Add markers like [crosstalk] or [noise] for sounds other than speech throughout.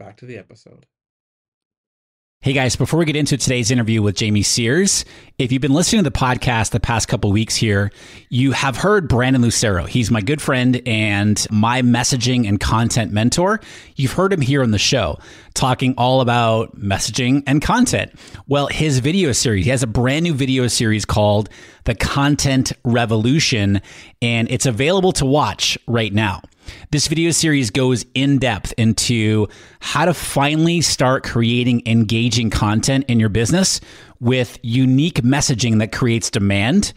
Back to the episode. Hey guys, before we get into today's interview with Jamie Sears, if you've been listening to the podcast the past couple weeks here, you have heard Brandon Lucero. He's my good friend and my messaging and content mentor. You've heard him here on the show talking all about messaging and content. Well, his video series, he has a brand new video series called The Content Revolution, and it's available to watch right now. This video series goes in depth into how to finally start creating engaging content in your business with unique messaging that creates demand,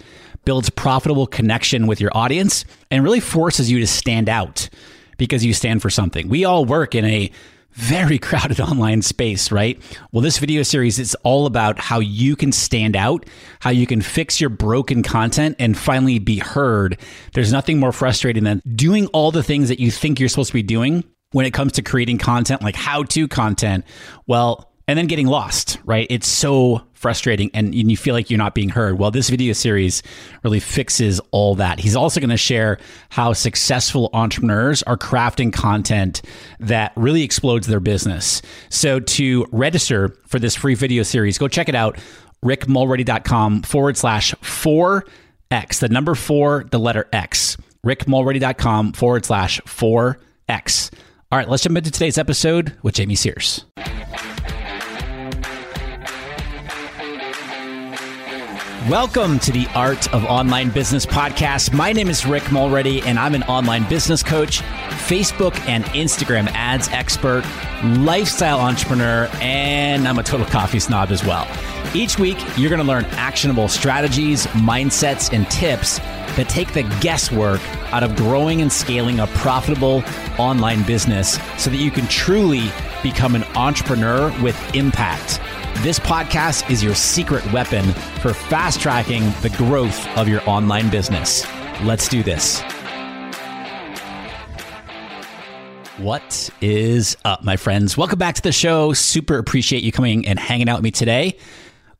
builds profitable connection with your audience, and really forces you to stand out because you stand for something. We all work in a very [laughs] crowded online space, right? Well, this video series is all about how you can stand out, how you can fix your broken content and finally be heard. There's nothing more frustrating than doing all the things that you think you're supposed to be doing when it comes to creating content, like how to content. Well, and then getting lost, right? It's so frustrating and you feel like you're not being heard. Well, this video series really fixes all that. He's also going to share how successful entrepreneurs are crafting content that really explodes their business. So to register for this free video series, go check it out, rickmulready.com forward slash 4X, the number four, the letter X, rickmulready.com forward slash 4X. All right, let's jump into today's episode with Jamie Sears. Welcome to the Art of Online Business podcast. My name is Rick Mulready, and I'm an online business coach, Facebook and Instagram ads expert, lifestyle entrepreneur, and I'm a total coffee snob as well. Each week, you're going to learn actionable strategies, mindsets, and tips that take the guesswork out of growing and scaling a profitable online business so that you can truly become an entrepreneur with impact. This podcast is your secret weapon for fast tracking the growth of your online business. Let's do this. What is up, my friends? Welcome back to the show. Super appreciate you coming and hanging out with me today.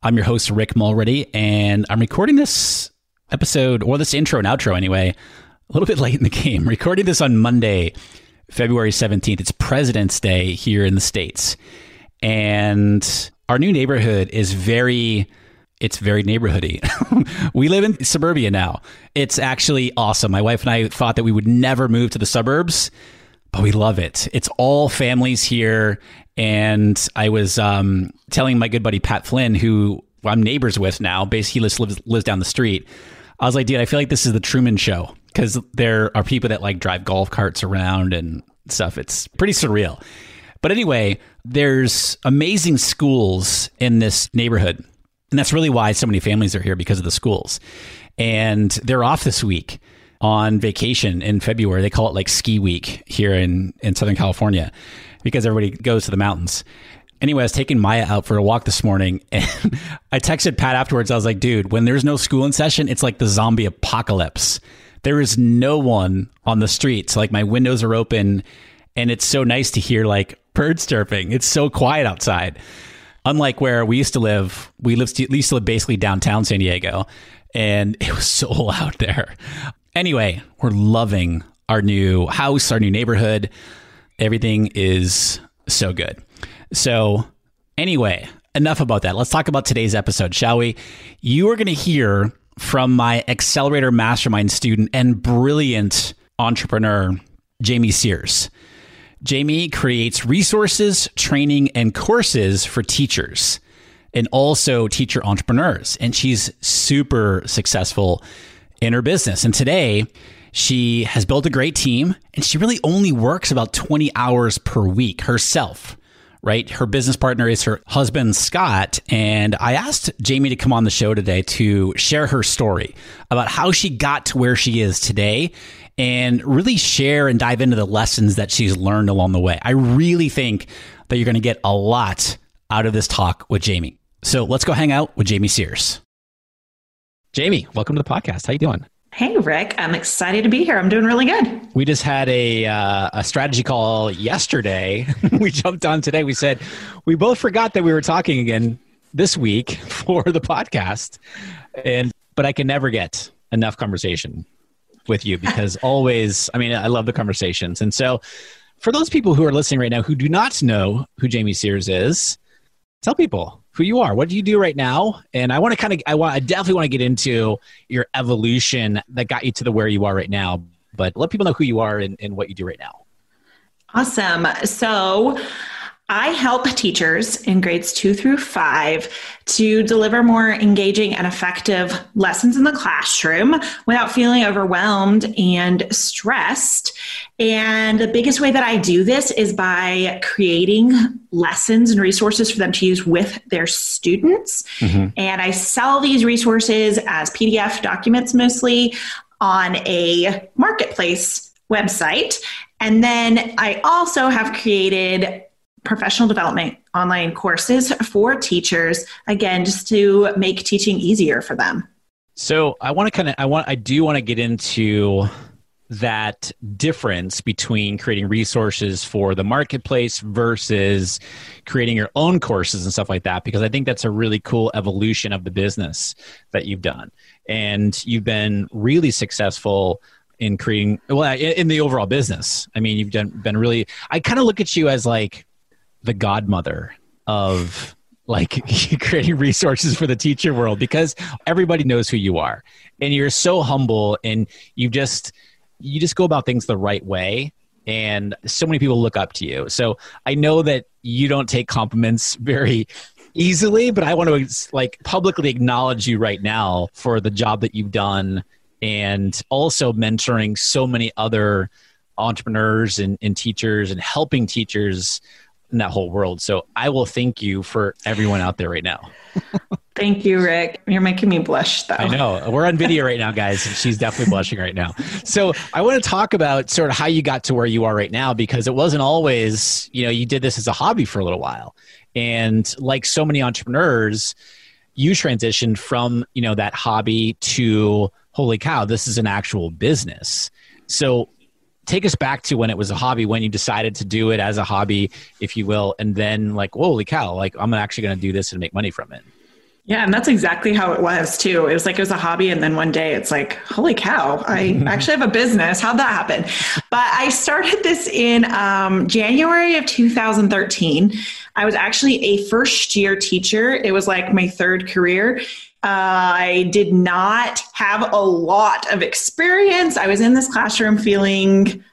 I'm your host, Rick Mulready, and I'm recording this episode, or this intro and outro anyway, a little bit [laughs] late in the game. Recording this on Monday, February 17th. It's President's Day here in the States. And our new neighborhood is very it's very neighborhoody. [laughs] we live in suburbia now. It's actually awesome. My wife and I thought that we would never move to the suburbs, but we love it. It's all families here. And I was um, telling my good buddy Pat Flynn, who I'm neighbors with now, basically lives, lives, lives down the street. I was like, dude, I feel like this is the Truman Show because there are people that like drive golf carts around and stuff. It's pretty surreal. But anyway, there's amazing schools in this neighborhood. And that's really why so many families are here because of the schools. And they're off this week on vacation in February. They call it like ski week here in, in Southern California because everybody goes to the mountains. Anyway, I was taking Maya out for a walk this morning [laughs] and I texted Pat afterwards. I was like, dude, when there's no school in session, it's like the zombie apocalypse. There is no one on the streets. Like my windows are open and it's so nice to hear like birds chirping. It's so quiet outside. Unlike where we used to live, we lived, we used to live basically downtown San Diego, and it was [laughs] so loud there. Anyway, we're loving our new house, our new neighborhood. Everything is so good. So, anyway, enough about that. Let's talk about today's episode, shall we? You are going to hear from my Accelerator Mastermind student and brilliant entrepreneur, Jamie Sears. Jamie creates resources, training, and courses for teachers and also teacher entrepreneurs. And she's super successful in her business. And today, she has built a great team and she really only works about 20 hours per week herself right? Her business partner is her husband, Scott. And I asked Jamie to come on the show today to share her story about how she got to where she is today and really share and dive into the lessons that she's learned along the way. I really think that you're going to get a lot out of this talk with Jamie. So let's go hang out with Jamie Sears. Jamie, welcome to the podcast. How you doing? Hey, Rick. I'm excited to be here. I'm doing really good. We just had a uh, a strategy call yesterday. [laughs] we jumped on today. We said we both forgot that we were talking again this week [laughs] for the podcast, and but I can never get enough conversation with you because [laughs] always. I mean, I love the conversations, and so for those people who are listening right now who do not know who Jamie Sears is, tell people who you are. What do you do right now? And I want to kind of, I want, I definitely want to get into your evolution that got you to the where you are right now. But let people know who you are and, and what you do right now. Awesome. So I help teachers in grades two through five to deliver more engaging and effective lessons in the classroom without feeling overwhelmed and stressed. And the biggest way that I do this is by creating lessons and resources for them to use with their students. Mm-hmm. And I sell these resources as PDF documents mostly on a marketplace website. And then I also have created professional development online courses for teachers, again, just to make teaching easier for them. So I want to kind of, I want, I do want to get into that difference between creating resources for the marketplace versus creating your own courses and stuff like that because i think that's a really cool evolution of the business that you've done and you've been really successful in creating well in the overall business i mean you've done been really i kind of look at you as like the godmother of like [laughs] creating resources for the teacher world because everybody knows who you are. And you're so humble and you just you just go about things the right way and so many people look up to you. So i know that you don't take compliments very easily but i want to like publicly acknowledge you right now for the job that you've done and also mentoring so many other entrepreneurs and, and teachers and helping teachers in that whole world. So I will thank you for everyone out there right now. [laughs] Thank you, Rick. You're making me blush, though. I know. We're on video right now, guys. She's definitely blushing right now. So I want to talk about sort of how you got to where you are right now because it wasn't always, you know, you did this as a hobby for a little while. And like so many entrepreneurs, you transitioned from, you know, that hobby to holy cow, this is an actual business. So take us back to when it was a hobby, when you decided to do it as a hobby, if you will, and then like, holy cow, like I'm actually going to do this and make money from it. Yeah, and that's exactly how it was too. It was like it was a hobby, and then one day it's like, holy cow, I [laughs] actually have a business. How'd that happen? But I started this in um, January of 2013. I was actually a first year teacher. It was like my third career. I did not have a lot of experience. I was in this classroom feeling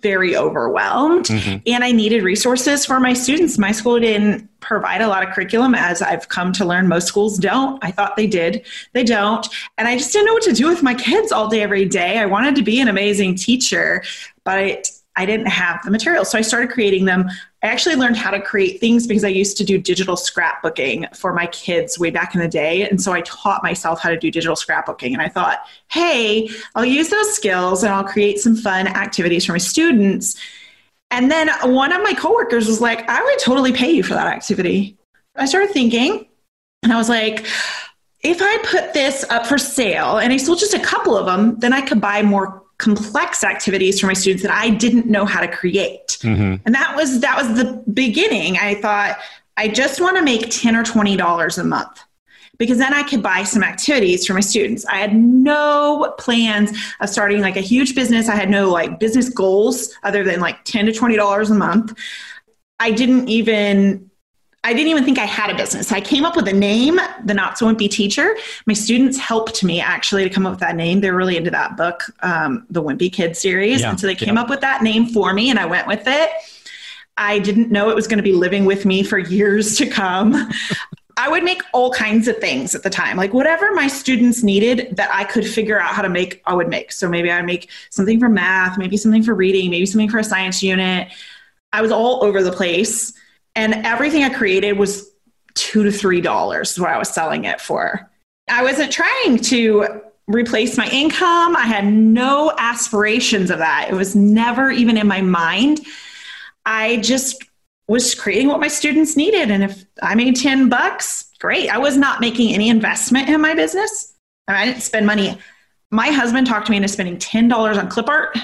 very overwhelmed mm-hmm. and I needed resources for my students. My school didn't provide a lot of curriculum as I've come to learn most schools don't. I thought they did. They don't. And I just didn't know what to do with my kids all day every day. I wanted to be an amazing teacher, but I didn't have the materials. So I started creating them. I actually learned how to create things because I used to do digital scrapbooking for my kids way back in the day. And so I taught myself how to do digital scrapbooking. And I thought, hey, I'll use those skills and I'll create some fun activities for my students. And then one of my coworkers was like, I would totally pay you for that activity. I started thinking, and I was like, if I put this up for sale and I sold just a couple of them, then I could buy more complex activities for my students that I didn't know how to create. Mm-hmm. And that was that was the beginning. I thought, I just want to make 10 or $20 a month because then I could buy some activities for my students. I had no plans of starting like a huge business. I had no like business goals other than like 10 to $20 a month. I didn't even I didn't even think I had a business. I came up with a name, the Not So Wimpy Teacher. My students helped me actually to come up with that name. They're really into that book, um, the Wimpy Kid series. Yeah, and so they came yeah. up with that name for me and I went with it. I didn't know it was going to be living with me for years to come. [laughs] I would make all kinds of things at the time. Like whatever my students needed that I could figure out how to make, I would make. So maybe I would make something for math, maybe something for reading, maybe something for a science unit. I was all over the place. And everything I created was two to three dollars is what I was selling it for. I wasn't trying to replace my income. I had no aspirations of that. It was never even in my mind. I just was creating what my students needed. And if I made 10 bucks, great. I was not making any investment in my business. I didn't spend money. My husband talked me into spending $10 on clip art.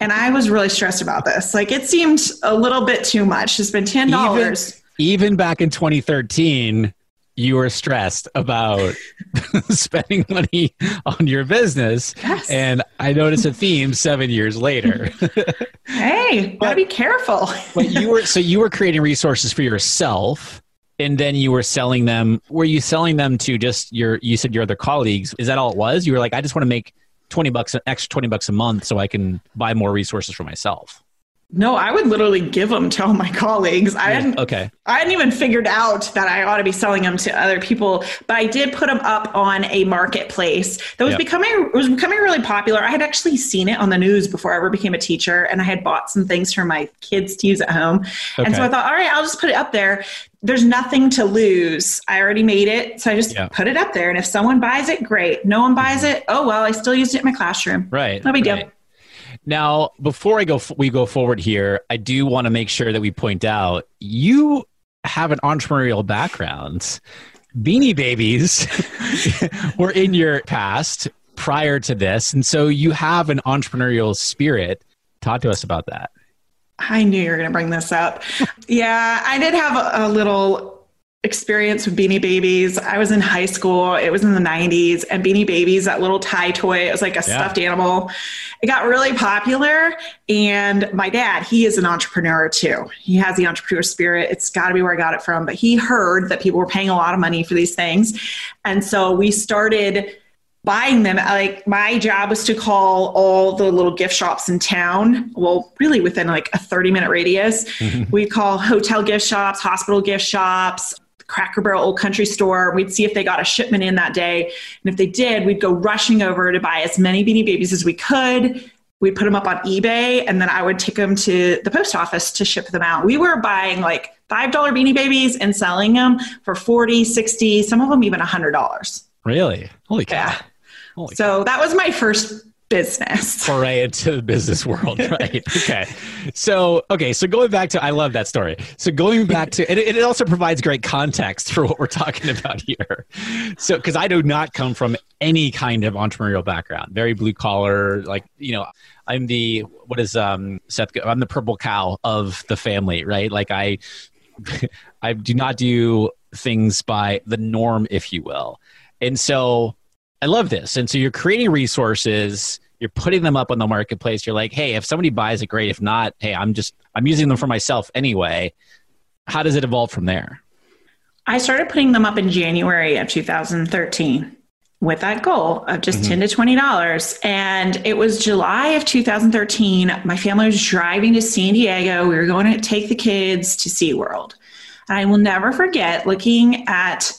And I was really stressed about this. Like it seemed a little bit too much It's been $10. Even, even back in 2013, you were stressed about [laughs] spending money on your business. Yes. And I noticed a theme seven years later. [laughs] [laughs] hey, gotta be careful. but you were so you were creating resources for yourself and then you were selling them. Were you selling them to just your you said your other colleagues? Is that all it was? You were like, I just want to make 20 bucks an extra 20 bucks a month so I can buy more resources for myself. No, I would literally give them to all my colleagues. I hadn't okay. I hadn't even figured out that I ought to be selling them to other people, but I did put them up on a marketplace that was yep. becoming was becoming really popular. I had actually seen it on the news before I ever became a teacher, and I had bought some things for my kids to use at home. Okay. And so I thought, all right, I'll just put it up there. There's nothing to lose. I already made it, so I just yep. put it up there. And if someone buys it, great. No one buys mm-hmm. it, oh well, I still used it in my classroom. Right. No big right. deal. Now, before I go, we go forward here. I do want to make sure that we point out you have an entrepreneurial background. Beanie Babies [laughs] were in your past prior to this, and so you have an entrepreneurial spirit. Talk to us about that. I knew you were going to bring this up. yeah, I did have a, a little experience with Beanie Babies. I was in high school. It was in the 90s. And Beanie Babies, that little Ty toy, it was like a yeah. stuffed animal. It got really popular. And my dad, he is an entrepreneur too. He has the entrepreneur spirit. It's got to be where I got it from. But he heard that people were paying a lot of money for these things. And so we started buying them like my job was to call all the little gift shops in town well really within like a 30 minute radius [laughs] we call hotel gift shops hospital gift shops Cracker Barrel Old Country Store. We'd see if they got a shipment in that day. And if they did, we'd go rushing over to buy as many Beanie Babies as we could. We'd put them up on eBay and then I would take them to the post office to ship them out. We were buying like $5 Beanie Babies and selling them for 40, 60, some of them even $100. Really? Holy cow. Yeah. Holy so cow. that was my first business. [laughs] Foray into the business world, right? [laughs] okay. So, okay. So going back to, I love that story. So going back to, and it, it also provides great context for what we're talking about here. So, because I do not come from any kind of entrepreneurial background, very blue collar, like, you know, I'm the, what is, um, Seth, I'm the purple cow of the family, right? Like I, [laughs] I do not do things by the norm, if you will. And so I love this. And so you're creating resources, you're putting them up on the marketplace. You're like, hey, if somebody buys it, great. If not, hey, I'm just I'm using them for myself anyway. How does it evolve from there? I started putting them up in January of 2013 with that goal of just mm-hmm. 10 to 20 dollars and it was july of 2013 my family was driving to san diego we were going to take the kids to seaworld and i will never forget looking at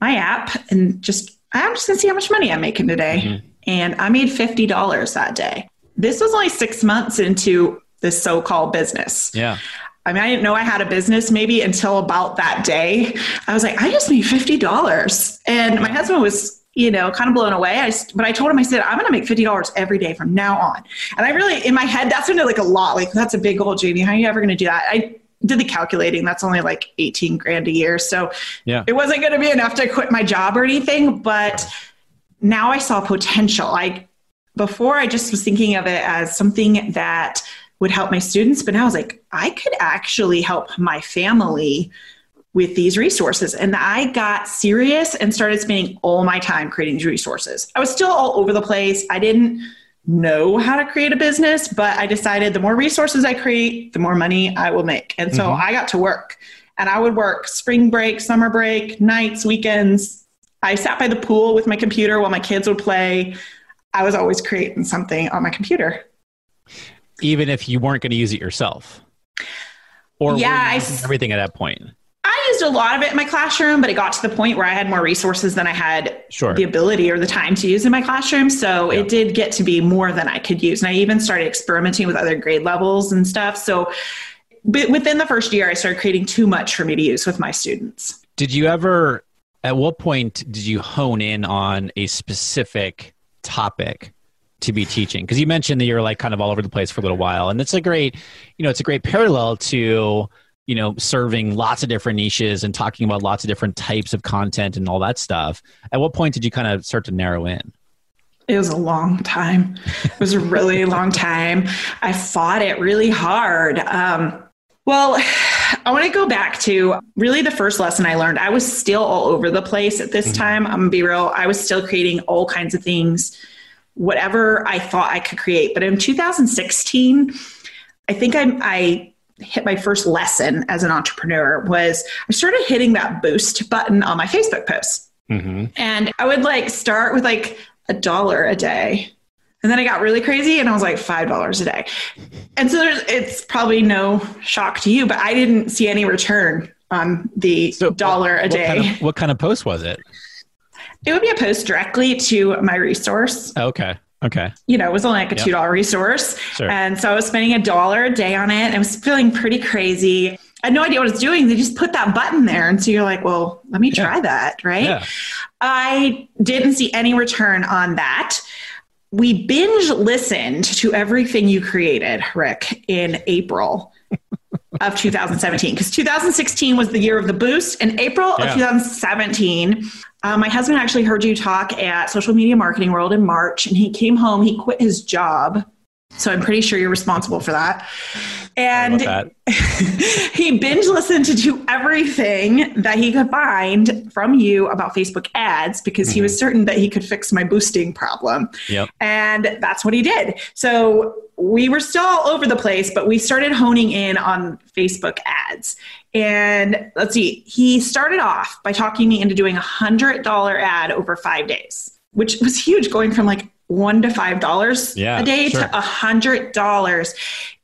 my app and just I'm just going to see how much money I'm making today. Mm-hmm. And I made $50 that day. This was only six months into this so called business. Yeah. I mean, I didn't know I had a business maybe until about that day. I was like, I just made $50. And my husband was, you know, kind of blown away. I, but I told him, I said, I'm going to make $50 every day from now on. And I really, in my head, that sounded like a lot. Like, that's a big goal, Jamie. How are you ever going to do that? I did the calculating. That's only like 18 grand a year. So yeah. it wasn't going to be enough to quit my job or anything. But now I saw potential. Like before I just was thinking of it as something that would help my students, but now I was like, I could actually help my family with these resources. And I got serious and started spending all my time creating these resources. I was still all over the place. I didn't know how to create a business, but I decided the more resources I create, the more money I will make. And so mm-hmm. I got to work and I would work spring break, summer break, nights, weekends. I sat by the pool with my computer while my kids would play. I was always creating something on my computer. Even if you weren't going to use it yourself? Or yeah, I, everything at that point? A lot of it in my classroom, but it got to the point where I had more resources than I had sure. the ability or the time to use in my classroom. So yeah. it did get to be more than I could use. And I even started experimenting with other grade levels and stuff. So but within the first year, I started creating too much for me to use with my students. Did you ever, at what point did you hone in on a specific topic to be teaching? Because you mentioned that you're like kind of all over the place for a little while. And it's a great, you know, it's a great parallel to, you know, serving lots of different niches and talking about lots of different types of content and all that stuff. At what point did you kind of start to narrow in? It was a long time. It was a really [laughs] long time. I fought it really hard. Um, well, I want to go back to really the first lesson I learned. I was still all over the place at this mm-hmm. time. I'm gonna be real. I was still creating all kinds of things, whatever I thought I could create. But in 2016, I think I, I hit my first lesson as an entrepreneur was I started hitting that boost button on my Facebook posts. Mm-hmm. And I would like start with like a dollar a day. And then I got really crazy and I was like $5 a day. And so it's probably no shock to you, but I didn't see any return on the so dollar a day. What kind, of, what kind of post was it? It would be a post directly to my resource. Okay. Okay. You know, it was only like a $2 yep. resource. Sure. And so I was spending a dollar a day on it. I was feeling pretty crazy. I had no idea what I was doing. They just put that button there. And so you're like, well, let me try yeah. that. Right. Yeah. I didn't see any return on that. We binge listened to everything you created, Rick, in April [laughs] of 2017 because 2016 was the year of the boost. In April yeah. of 2017, uh, my husband actually heard you talk at Social Media Marketing World in March, and he came home. He quit his job. So I'm pretty sure you're responsible for that. And [laughs] he binge listened to do everything that he could find from you about Facebook ads because mm-hmm. he was mm-hmm. certain that he could fix my boosting problem. Yep. And that's what he did. So we were still all over the place, but we started honing in on Facebook ads. And let's see, he started off by talking me into doing a $100 ad over five days, which was huge, going from like one to five dollars yeah, a day sure. to a hundred dollars.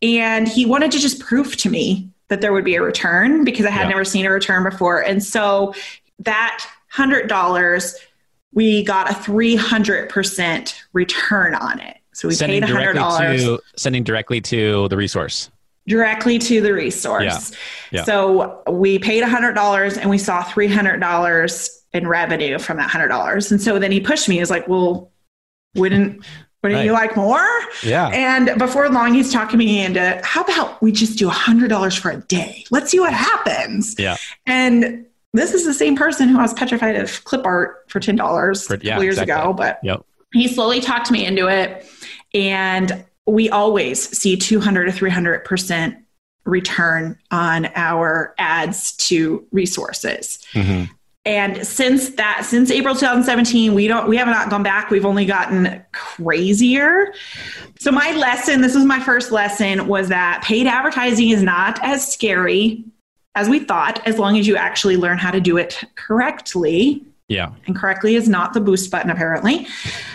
And he wanted to just prove to me that there would be a return because i had yeah. never seen a return before. And so that hundred dollars we got a 300% return on it. So we sending paid $100 sending directly to the resource directly to the resource yeah. Yeah. so we paid $100 and we saw $300 in revenue from that $100 and so then he pushed me he was like well wouldn't wouldn't right. you like more? Yeah. And before long, he's talking me into how about we just do a hundred dollars for a day? Let's see what happens. Yeah. And this is the same person who I was petrified of clip art for ten dollars a couple years exactly. ago, but yep. he slowly talked me into it. And we always see 200 to 300 percent return on our ads to resources. Mm-hmm. And since that since april 2017 we don't we have not gone back. We've only gotten crazier. So my lesson this was my first lesson was that paid advertising is not as scary as we thought as long as you actually learn how to do it correctly yeah and correctly is not the boost button apparently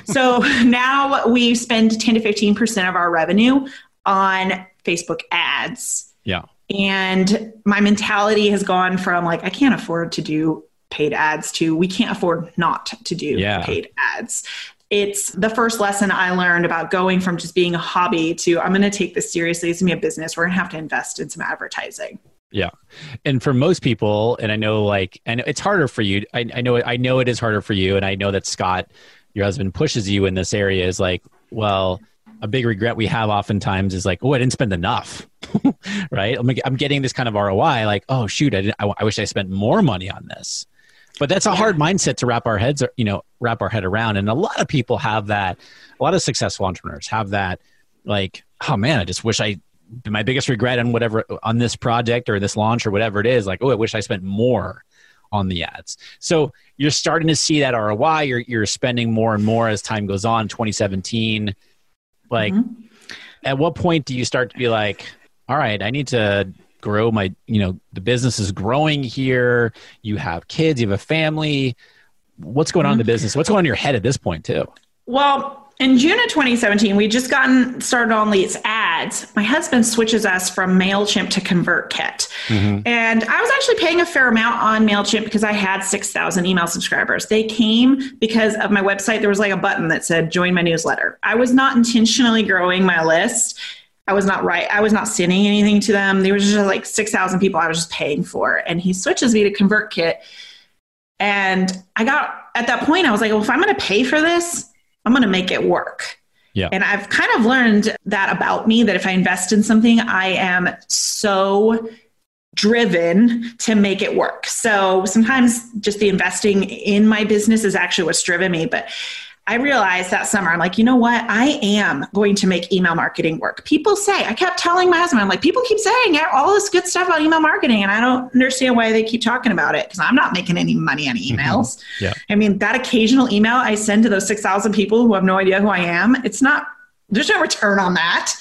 so [laughs] now we spend 10 to 15% of our revenue on facebook ads yeah and my mentality has gone from like i can't afford to do paid ads to we can't afford not to do yeah. paid ads it's the first lesson I learned about going from just being a hobby to I'm going to take this seriously. It's going to be a business. We're going to have to invest in some advertising. Yeah. And for most people, and I know like, and it's harder for you. I, I know, I know it is harder for you. And I know that Scott, your husband pushes you in this area is like, well, a big regret we have oftentimes is like, oh, I didn't spend enough, [laughs] right? I'm, I'm getting this kind of ROI. Like, oh, shoot, I, I, I wish I spent more money on this. But that's a hard mindset to wrap our heads, you know, wrap our head around. And a lot of people have that. A lot of successful entrepreneurs have that. Like, oh man, I just wish I my biggest regret on whatever on this project or this launch or whatever it is like oh i wish i spent more on the ads. So you're starting to see that roi you're, you're spending more and more as time goes on 2017 like mm-hmm. at what point do you start to be like all right i need to grow my you know the business is growing here. You have kids you have a family. What's going on in the mm-hmm. business? What's going on in your head at this point too? Well in June of 2017, we just gotten started on these ads. My husband switches us from MailChimp to ConvertKit. Mm-hmm. And I was actually paying a fair amount on MailChimp because I had 6,000 email subscribers. They came because of my website. There was like a button that said join my newsletter. I was not intentionally growing my list. I was not right. I was not sending anything to them. There was just like 6,000 people I was just paying for. And he switches me to ConvertKit. And I got at that point, I was like, well, if I'm going to pay for this, I'm going to make it work. Yeah. And I've kind of learned that about me that if I invest in something, I am so driven to make it work. So sometimes just the investing in my business is actually what's driven me. But I realized that summer, I'm like, you know what? I am going to make email marketing work. People say, I kept telling my husband, I'm like, people keep saying all this good stuff about email marketing, and I don't understand why they keep talking about it because I'm not making any money on mm-hmm. emails. Mm-hmm. Yeah. I mean, that occasional email I send to those 6,000 people who have no idea who I am, it's not, there's no return on that.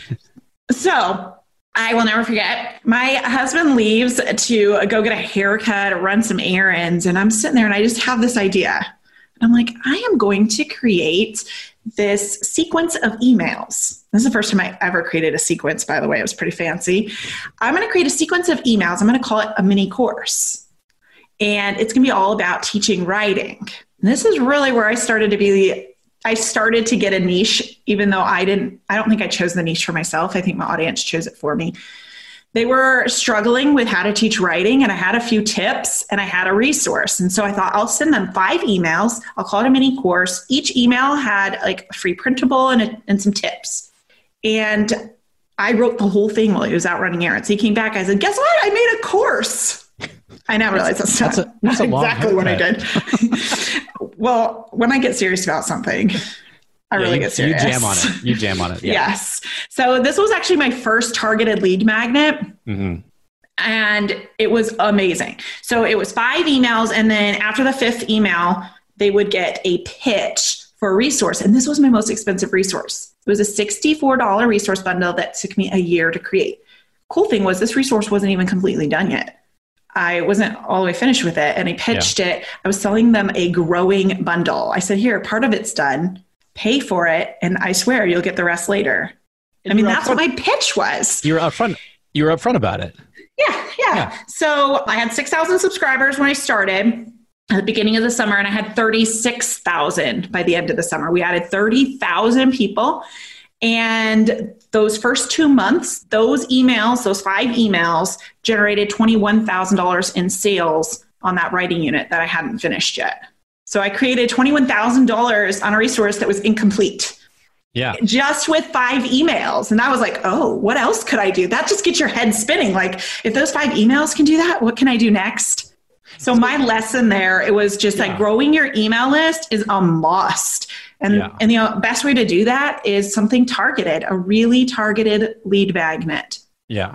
[laughs] so I will never forget. My husband leaves to go get a haircut, run some errands, and I'm sitting there and I just have this idea. I'm like, I am going to create this sequence of emails. This is the first time I ever created a sequence, by the way. It was pretty fancy. I'm going to create a sequence of emails. I'm going to call it a mini course. And it's going to be all about teaching writing. And this is really where I started to be I started to get a niche, even though I didn't, I don't think I chose the niche for myself. I think my audience chose it for me they were struggling with how to teach writing and i had a few tips and i had a resource. And so i thought i'll send them five emails. I'll call it a mini course. Each email had like a free printable and, a, and some tips. And i wrote the whole thing while he was out running errands. He came back. I said guess what? I made a course. I now realize that's, that's, a, that's exactly what I did. [laughs] well, when I get serious about something, I yeah, really you, get serious. You jam on it. You jam on it. Yeah. [laughs] yes. So this was actually my first targeted lead magnet. Mm-hmm. And it was amazing. So it was five emails. And then after the fifth email, they would get a pitch for a resource. And this was my most expensive resource. It was a $64 resource bundle that took me a year to create. Cool thing was this resource wasn't even completely done yet. I wasn't all the way finished with it and I pitched yeah. it. I was selling them a growing bundle. I said, here, part of it's done pay for it, and I swear you'll get the rest later. And I mean, that's what my pitch was. You were upfront. You were upfront about it. Yeah, yeah. yeah. So I had six thousand subscribers when I started at the beginning of the summer, and I had thirty six thousand by the end of the summer. We added thirty thousand people. And those first two months, those emails, those five emails, generated $21,000 in sales on that writing unit that I hadn't finished yet. So I created $21,000 on a resource that was incomplete. Yeah. Just with five emails. And I was like, oh, what else could I do? That just gets your head spinning. Like, if those five emails can do that, what can I do next? So my lesson there, it was just yeah. like growing your email list is a must. And, yeah. and the uh, best way to do that is something targeted, a really targeted lead magnet. Yeah.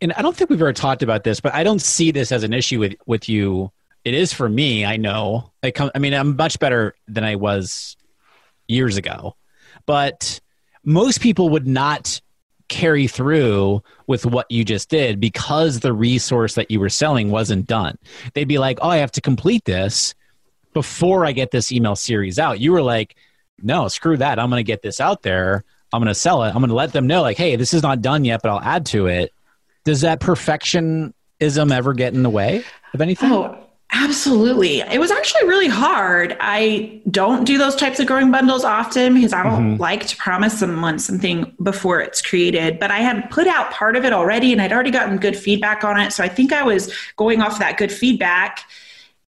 And I don't think we've ever talked about this, but I don't see this as an issue with, with you it is for me. I know. I come. I mean, I'm much better than I was years ago, but most people would not carry through with what you just did because the resource that you were selling wasn't done. They'd be like, "Oh, I have to complete this before I get this email series out." You were like, "No, screw that. I'm going to get this out there. I'm going to sell it. I'm going to let them know like, "Hey, this is not done yet, but I'll add to it." Does that perfectionism ever get in the way of anything? Oh, Absolutely. It was actually really hard. I don't do those types of growing bundles often because I don't mm-hmm. like to promise someone something before it's created. But I had put out part of it already and I'd already gotten good feedback on it. So I think I was going off that good feedback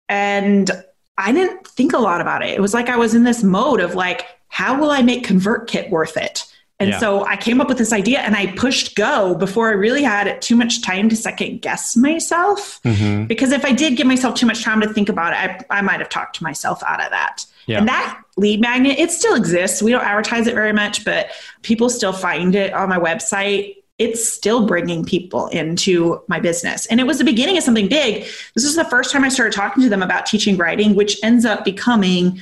and I didn't think a lot about it. It was like I was in this mode of like, how will I make ConvertKit worth it? And yeah. so I came up with this idea and I pushed go before I really had too much time to second guess myself. Mm-hmm. Because if I did give myself too much time to think about it, I, I might have talked to myself out of that. Yeah. And that lead magnet, it still exists. We don't advertise it very much, but people still find it on my website. it's still bringing people into my business. And it was the beginning of something big. This is the first time I started talking to them about teaching writing, which ends up becoming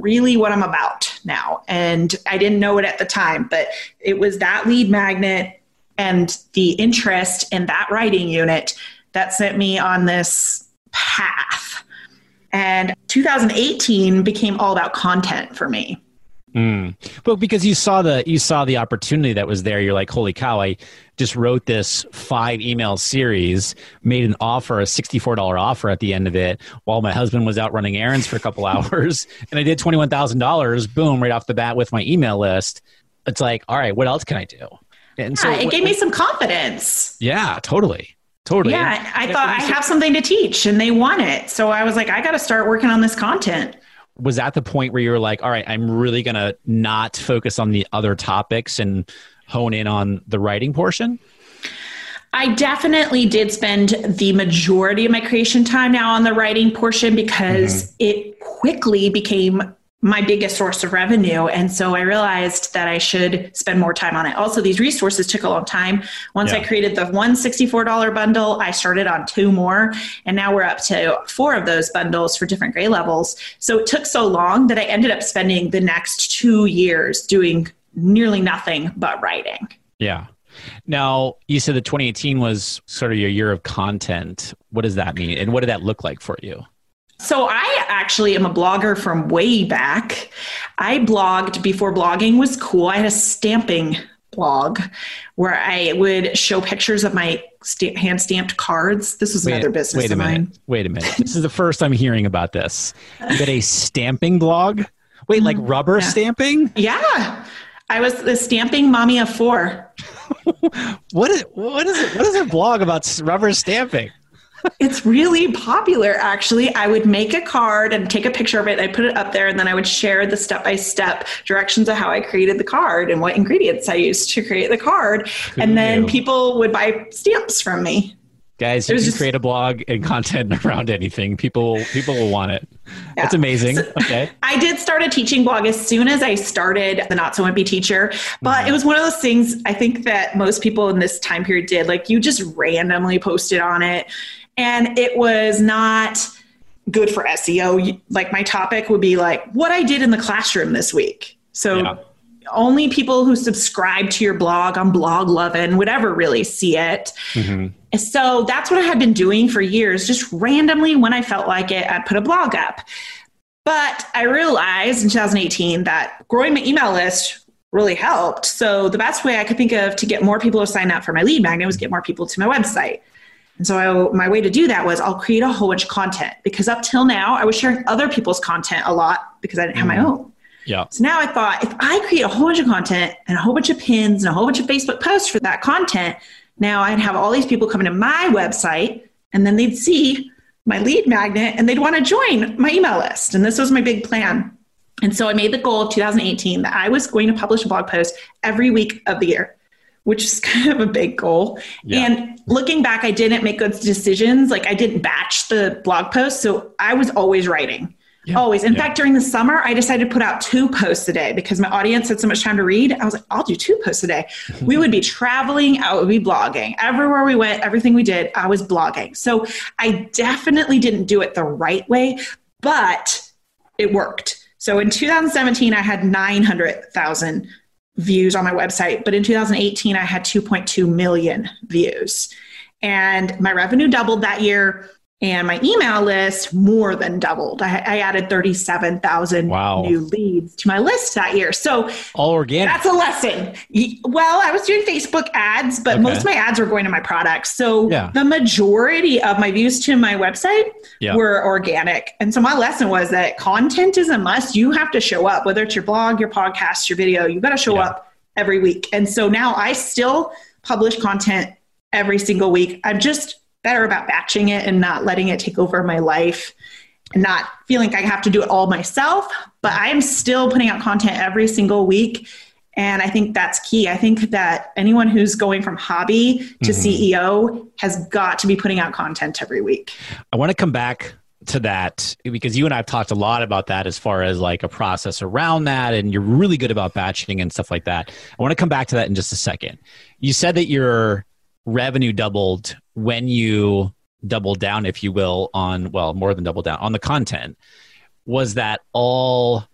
really what I'm about now. And I didn't know it at the time, but it was that lead magnet and the interest in that writing unit that sent me on this path. And 2018 became all about content for me. Mm. But because you saw the you saw the opportunity that was there, you're like, holy cow! I just wrote this five email series, made an offer, a sixty four dollar offer at the end of it, while my husband was out running errands for a couple [laughs] hours, and I did twenty one thousand dollars, boom, right off the bat with my email list. It's like, all right, what else can I do? And yeah, so it gave me some confidence. Yeah, totally. Totally. Yeah, I thought I have something to teach and they want it. So I was like, I got to start working on this content was that the point where you were like, all right, I'm really going to not focus on the other topics and hone in on the writing portion? I definitely did spend the majority of my creation time now on the writing portion because mm-hmm. it quickly became my biggest source of revenue. And so I realized that I should spend more time on it. Also, these resources took a long time. Once yeah. I created the one $64 bundle, I started on two more. And now we're up to four of those bundles for different grade levels. So it took so long that I ended up spending the next two years doing nearly nothing but writing. Yeah. Now, you said that 2018 was sort of your year of content. What does that mean? And what did that look like for you? So I actually am a blogger from way back. I blogged before blogging was cool. I had a stamping blog where I would show pictures of my st- hand stamped cards. This was wait, another business wait a minute. Mine. Wait a minute. this is the first I'm hearing about this. You got a stamping blog? Wait, like mm-hmm. rubber yeah. stamping? Yeah. I was the stamping mommy of four. [laughs] what is what is it? What is a blog about rubber stamping? It's really popular actually. I would make a card and take a picture of it. I put it up there and then i would share the step by step directions of how i created the card and what ingredients i used to create the card. And then people would buy stamps from me. Guys you can just, create a blog and content [laughs] around anything. People people will want it. Yeah. that's amazing. So, okay. I did start a teaching blog as soon as i started the not so wimpy teacher but mm-hmm. it was one of those things i think that most people in this time period did. Like you just randomly posted on it and it was not good for SEO. Like my topic would be like what I did in the classroom this week. So yeah. only people who subscribe to your blog on Bloglovin' would ever really see it. Mm-hmm. So that's what I had been doing for years. Just randomly, when I felt like it, I'd put a blog up. But I realized in 2018 that growing my email list really helped. So the best way I could think of to get more people to sign up for my lead magnet was get more people to my website. And so I, my way to do that was I'll create a whole bunch of content because up till now I was sharing other people's content a lot because I didn't have mm. my own. Yeah. So now I thought if I create a whole bunch of content and a whole bunch of pins and a whole bunch of Facebook posts for that content, now I'd have all these people coming to my website and then they'd see my lead magnet and they'd want to join my email list. And this was my big plan. And so I made the goal of 2018 that I was going to publish a blog post every week of the year which is [laughs] kind of a big goal. Yeah. And looking back, I didn't make good decisions. Like I didn't batch the blog posts. So I was always writing. Yeah. Always. In yeah. fact, during the summer, I decided to put out two posts a day because my audience had so much time to read. I was like, I'll do two posts a day. [laughs] we would be traveling, I would be blogging. Everywhere we went, everything we did, I was blogging. So I definitely didn't do it the right way, but it worked. So in 2017, I had 900,000 views on my website, but in 2018, I had 2.2 million views. And my revenue doubled that year and my email list more than doubled. I, I added 37,000 wow. new leads to my list that year. So all organic. That's a lesson. Well, I was doing Facebook ads, but okay. most of my ads were going to my products. So yeah. the majority of my views to my website yeah. were organic. And so my lesson was that content is a must. You have to show up, whether it's your blog, your podcast, your video, you got to show yeah. up every week. And so now I still publish content every single week. I'm just better about batching it and not letting it take over my life and not feeling like I have to do it all myself. But I am still putting out content every single week. And I think that's key. I think that anyone who's going from hobby to mm-hmm. CEO has got to be putting out content every week. I want to come back to that because you and I've talked a lot about that as far as like a process around that, and you're really good about batching and stuff like that. I want to come back to that in just a second. You said that your revenue doubled when you doubled down, if you will, on well, more than double down on the content. Was that all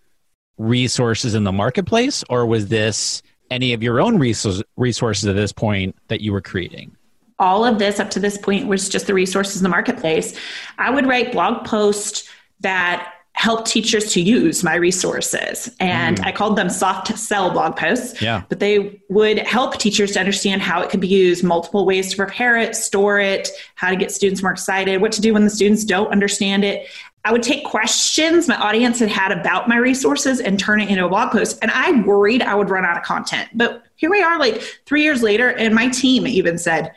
resources in the marketplace, or was this any of your own resources at this point that you were creating? all of this up to this point was just the resources in the marketplace. I would write blog posts that help teachers to use my resources. And mm. I called them soft sell blog posts. Yeah. But they would help teachers to understand how it could be used, multiple ways to prepare it, store it, how to get students more excited, what to do when the students don't understand it. I would take questions my audience had had about my resources and turn it into a blog post. And I worried I would run out of content. But here we are, like three years later, and my team even said,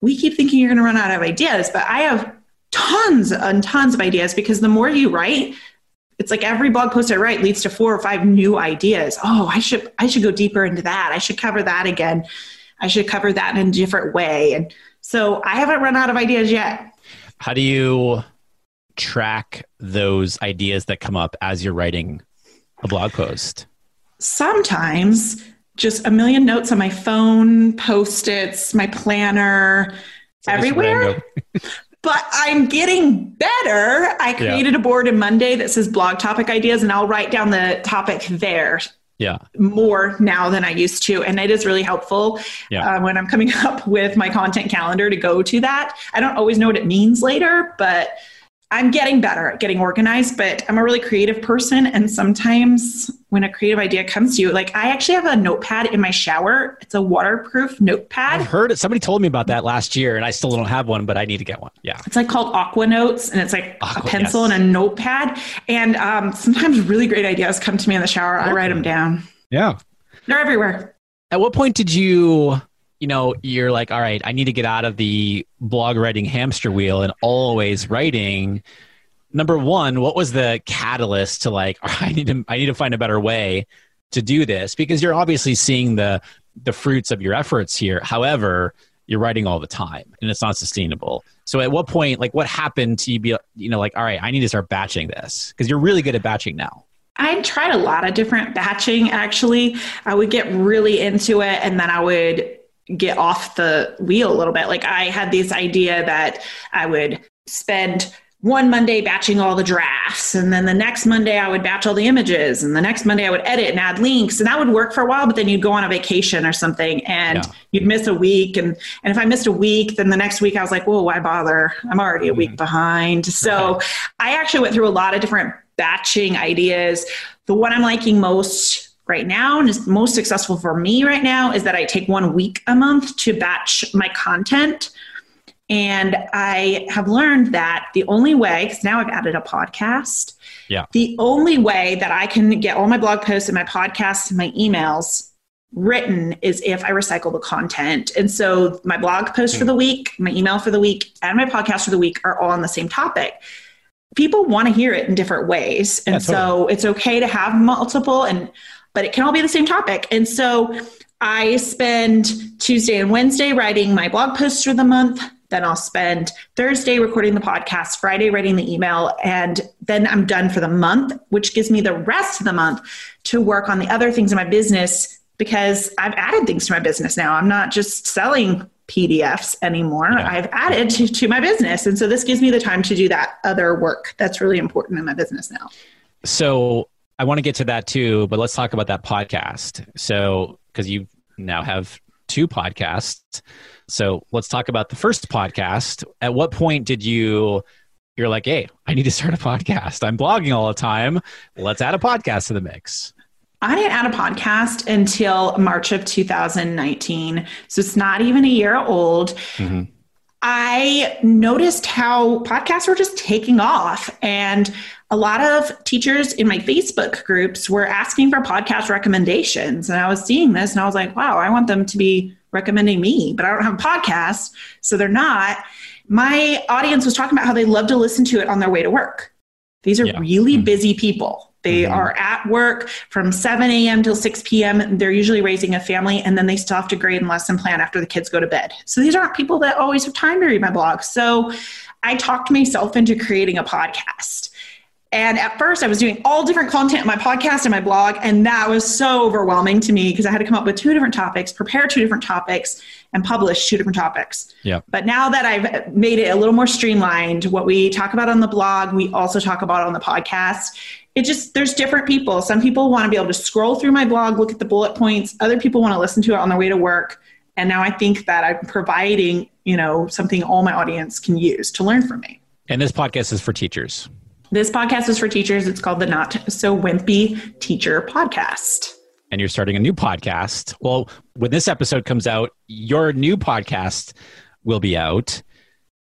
we keep thinking you're going to run out of ideas, but I have tons and tons of ideas because the more you write, it's like every blog post I write leads to four or five new ideas. Oh, I should I should go deeper into that. I should cover that again. I should cover that in a different way. And so I haven't run out of ideas yet. How do you track those ideas that come up as you're writing a blog post? Sometimes just a million notes on my phone, post its, my planner, everywhere. [laughs] but I'm getting better. I created yeah. a board in Monday that says blog topic ideas, and I'll write down the topic there. Yeah. More now than I used to. And it is really helpful yeah. uh, when I'm coming [laughs] up with my content calendar to go to that. I don't always know what it means later, but I'm getting better at getting organized, but I'm a really creative person. And sometimes when a creative idea comes to you, like I actually have a notepad in my shower. It's a waterproof notepad. I've heard it. Somebody told me about that last year and I still don't have one, but I need to get one. Yeah. It's like called Aqua Notes and it's like Aqua, a pencil yes. and a notepad. And um, sometimes really great ideas come to me in the shower. I write them down. Yeah. They're everywhere. At what point did you you know, you're like, all right, I need to get out of the blog writing hamster wheel and always writing. Number one, what was the catalyst to like, [laughs] oh, I need to, I need to find a better way to do this because you're obviously seeing the the fruits of your efforts here. However, you're writing all the time and it's not sustainable. So at what point, like what happened to you be, you know, like, all right, I need to start batching this because you're really good at batching now. I tried a lot of different batching actually. I would get really into it and then I would get off the wheel a little bit. Like I had this idea that I would spend one Monday batching all the drafts, and then the next Monday I would batch all the images, and the next Monday I would edit and add links, and that would work for a while. But then you'd go on a vacation or something, and yeah. you'd miss a week, and and if I missed a week, then the next week I was like, "Well, why bother? I'm already a week mm-hmm. behind." So I actually went through a lot of different batching ideas. The one I'm liking most right now and is most successful for me right now is that I take one week a month to batch my content. And I have learned that the only way, because now I've added a podcast. Yeah. The only way that I can get all my blog posts and my podcasts and my emails written is if I recycle the content. And so my blog post mm. for hmm. the week, my email for the week, and my podcast for the week are all on the same topic. People want to hear it in different ways. And yeah, totally. so it's okay to have multiple and but it can all be the same topic. And so I spend Tuesday and Wednesday writing my blog posts for the month. Then I'll spend Thursday recording the podcast, Friday writing the email, and then I'm done for the month, which gives me the rest of the month to work on the other things in my business because I've added things to my business now. I'm not just selling PDFs anymore. Yeah. I've added to, to my business. And so this gives me the time to do that other work that's really important in my business now. So I want to get to that too, but let's talk about that podcast. So, because you now have two podcasts. So, let's talk about the first podcast. At what point did you you're like, "Hey, I need to start a podcast. I'm blogging all the time. Let's add a podcast to the mix." I didn't add a podcast until March of 2019. So it's not even a year old. Mm-hmm. I noticed how podcasts were just taking off. And a lot of teachers in my Facebook groups were asking for podcast recommendations. And I was seeing this and I was like, wow, I want them to be recommending me, but I don't have a podcast. So they're not. My audience was talking about how they love to listen to it on their way to work. These are yeah. really mm-hmm. busy people. They mm-hmm. are at work from 7 a.m. till 6 p.m. They're usually raising a family and then they still have to grade and lesson plan after the kids go to bed. So these aren't people that always have time to read my blog. So I talked myself into creating a podcast. And at first, I was doing all different content in my podcast and my blog, and that was so overwhelming to me because I had to come up with two different topics, prepare two different topics, and publish two different topics. Yeah. But now that I've made it a little more streamlined, what we talk about on the blog, we also talk about on the podcast. It just there's different people. Some people want to be able to scroll through my blog, look at the bullet points. Other people want to listen to it on their way to work. And now I think that I'm providing, you know, something all my audience can use to learn from me. And this podcast is for teachers. This podcast is for teachers. It's called the Not So Wimpy Teacher Podcast. And you're starting a new podcast. Well, when this episode comes out, your new podcast will be out.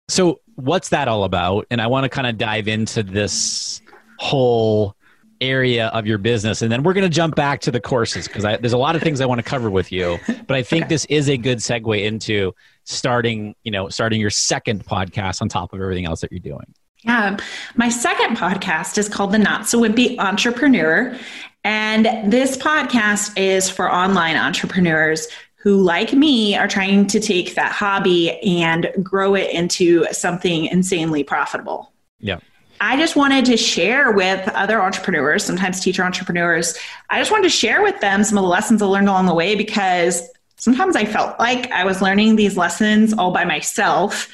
So, what's that all about? And I want to kind of dive into this whole area of your business and then we're going to jump back to the courses because there's a lot of things i want to cover with you but i think okay. this is a good segue into starting you know starting your second podcast on top of everything else that you're doing yeah my second podcast is called the not so wimpy entrepreneur and this podcast is for online entrepreneurs who, like me, are trying to take that hobby and grow it into something insanely profitable. Yeah. I just wanted to share with other entrepreneurs, sometimes teacher entrepreneurs, I just wanted to share with them some of the lessons I learned along the way because sometimes I felt like I was learning these lessons all by myself.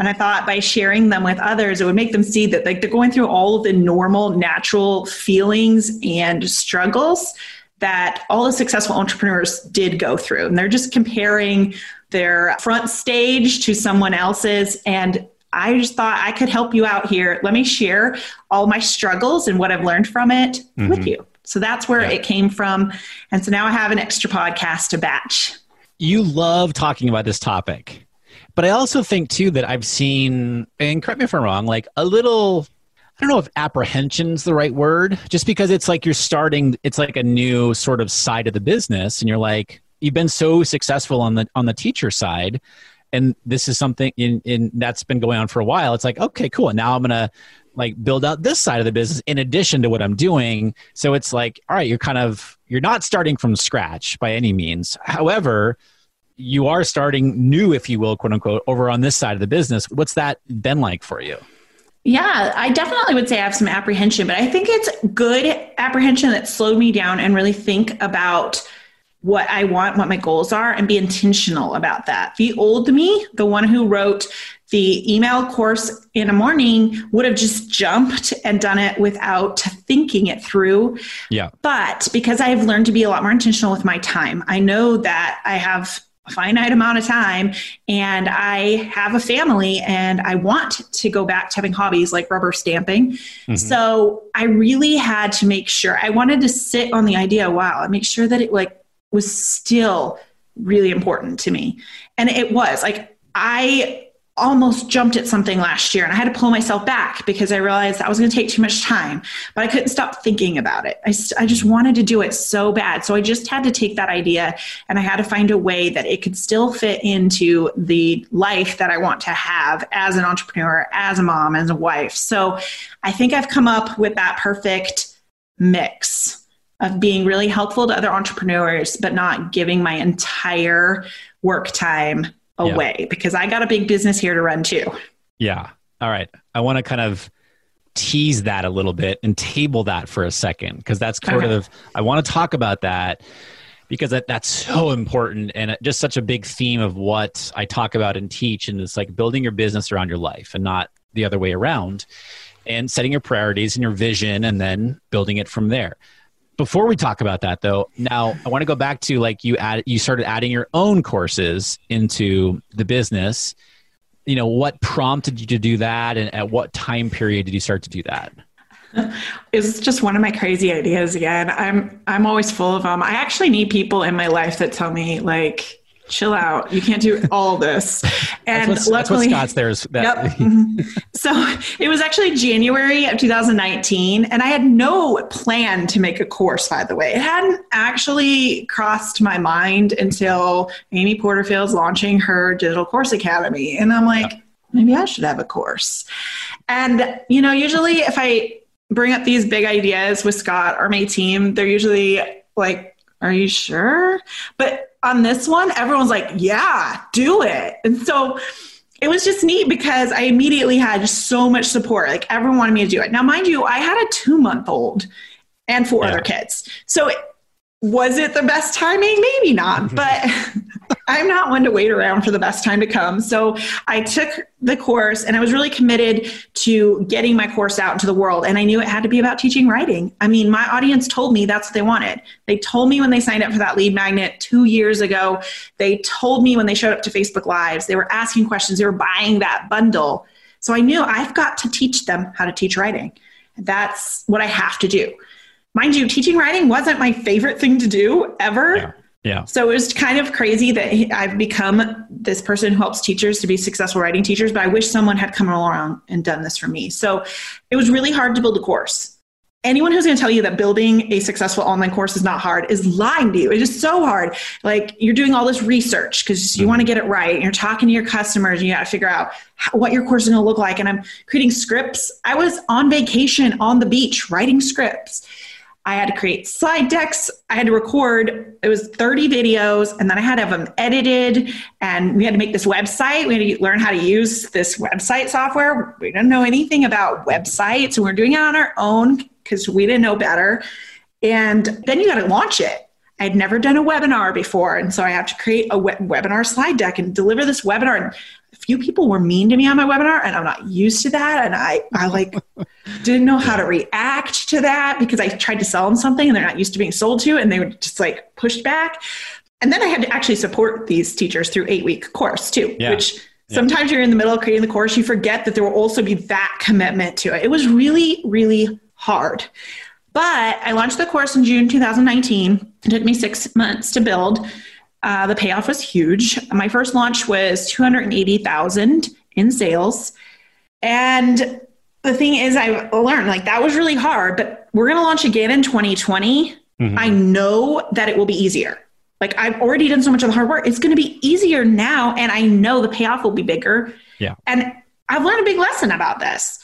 And I thought by sharing them with others, it would make them see that like they're going through all of the normal, natural feelings and struggles that all the successful entrepreneurs did go through. And they're just comparing their front stage to someone else's. And I just thought I could help you out here. Let me share all my struggles and what I've learned from it mm-hmm. with you. So that's where yeah. it came from. And so now I have an extra podcast to batch. You love talking about this topic. But I also think too that I've seen, and correct me if I'm wrong, like a little I don't know if apprehension's the right word, just because it's like you're starting, it's like a new sort of side of the business, and you're like, you've been so successful on the on the teacher side, and this is something in in that's been going on for a while. It's like, okay, cool. Now I'm gonna like build out this side of the business in addition to what I'm doing. So it's like, all right, you're kind of you're not starting from scratch by any means. However, you are starting new, if you will, quote unquote, over on this side of the business. What's that been like for you? Yeah, I definitely would say I have some apprehension, but I think it's good apprehension that slowed me down and really think about what I want, what my goals are, and be intentional about that. The old me, the one who wrote the email course in a morning, would have just jumped and done it without thinking it through. Yeah. But because I've learned to be a lot more intentional with my time, I know that I have finite amount of time and I have a family and I want to go back to having hobbies like rubber stamping. Mm-hmm. So I really had to make sure I wanted to sit on the idea, wow, and make sure that it like was still really important to me. And it was like I almost jumped at something last year and I had to pull myself back because I realized that was going to take too much time, but I couldn't stop thinking about it. I, I just wanted to do it so bad. So I just had to take that idea and I had to find a way that it could still fit into the life that I want to have as an entrepreneur, as a mom, as a wife. So I think I've come up with that perfect mix of being really helpful to other entrepreneurs, but not giving my entire work time away yeah. because I got a big business here to run too. Yeah. All right. I want to kind of tease that a little bit and table that for a second because that's kind okay. of I want to talk about that because that, that's so important and just such a big theme of what I talk about and teach and it's like building your business around your life and not the other way around and setting your priorities and your vision and then building it from there before we talk about that though now i want to go back to like you add you started adding your own courses into the business. You know what prompted you to do that and at what time period did you start to do that? [laughs] It's just one of my crazy ideas again. I'm i'm always full of them i actually need people in my life that tell me like chill out. You can't do all this. [laughs] And that's luckily, that's what Scott's there is. That. Yep. Mm-hmm. so it was actually January of 2019, and I had no plan to make a course. By the way, it hadn't actually crossed my mind until Amy Porterfield's launching her digital course academy, and I'm like, maybe I should have a course. And you know, usually if I bring up these big ideas with Scott or my team, they're usually like, "Are you sure?" But on this one, everyone's like, yeah, do it. And so it was just neat because I immediately had so much support. Like everyone wanted me to do it. Now, mind you, I had a two month old and four yeah. other kids. So was it the best timing? Maybe not, [laughs] but I'm not one to wait around for the best time to come. So I took the course and I was really committed to getting my course out into the world. And I knew it had to be about teaching writing. I mean, my audience told me that's what they wanted. They told me when they signed up for that lead magnet two years ago. They told me when they showed up to Facebook Lives. They were asking questions, they were buying that bundle. So I knew I've got to teach them how to teach writing. That's what I have to do mind you, teaching writing wasn't my favorite thing to do ever. Yeah. Yeah. So it was kind of crazy that I've become this person who helps teachers to be successful writing teachers, but I wish someone had come along and done this for me. So it was really hard to build a course. Anyone who's going to tell you that building a successful online course is not hard is lying to you. It is so hard. Like you're doing all this research because you mm-hmm. want to get it right. You're talking to your customers and you got to figure out how, what your course is going to look like. And I'm creating scripts. I was on vacation on the beach writing scripts I had to create slide decks. I had to record, it was 30 videos, and then I had to have them edited. And we had to make this website. We had to learn how to use this website software. We didn't know anything about websites. And we are doing it on our own because we didn't know better. And then you got to launch it. I had never done a webinar before. And so I have to create a webinar slide deck and deliver this webinar. And few people were mean to me on my webinar and I'm not used to that. And I, I like [laughs] didn't know how to react to that because I tried to sell them something and they're not used to being sold to and they were just like pushed back. And then I had to actually support these teachers through eight week course too, yeah. which sometimes you're in the middle of creating the course, you forget that there will also be that commitment to it. It was really, really hard. But I launched the course in June 2019. It took me six months to build. Uh, the payoff was huge. My first launch was 280,000 in sales. And the thing is, I learned like that was really hard, but we're going to launch again in 2020. Mm-hmm. I know that it will be easier. Like I've already done so much of the hard work. It's going to be easier now. And I know the payoff will be bigger. Yeah. And I've learned a big lesson about this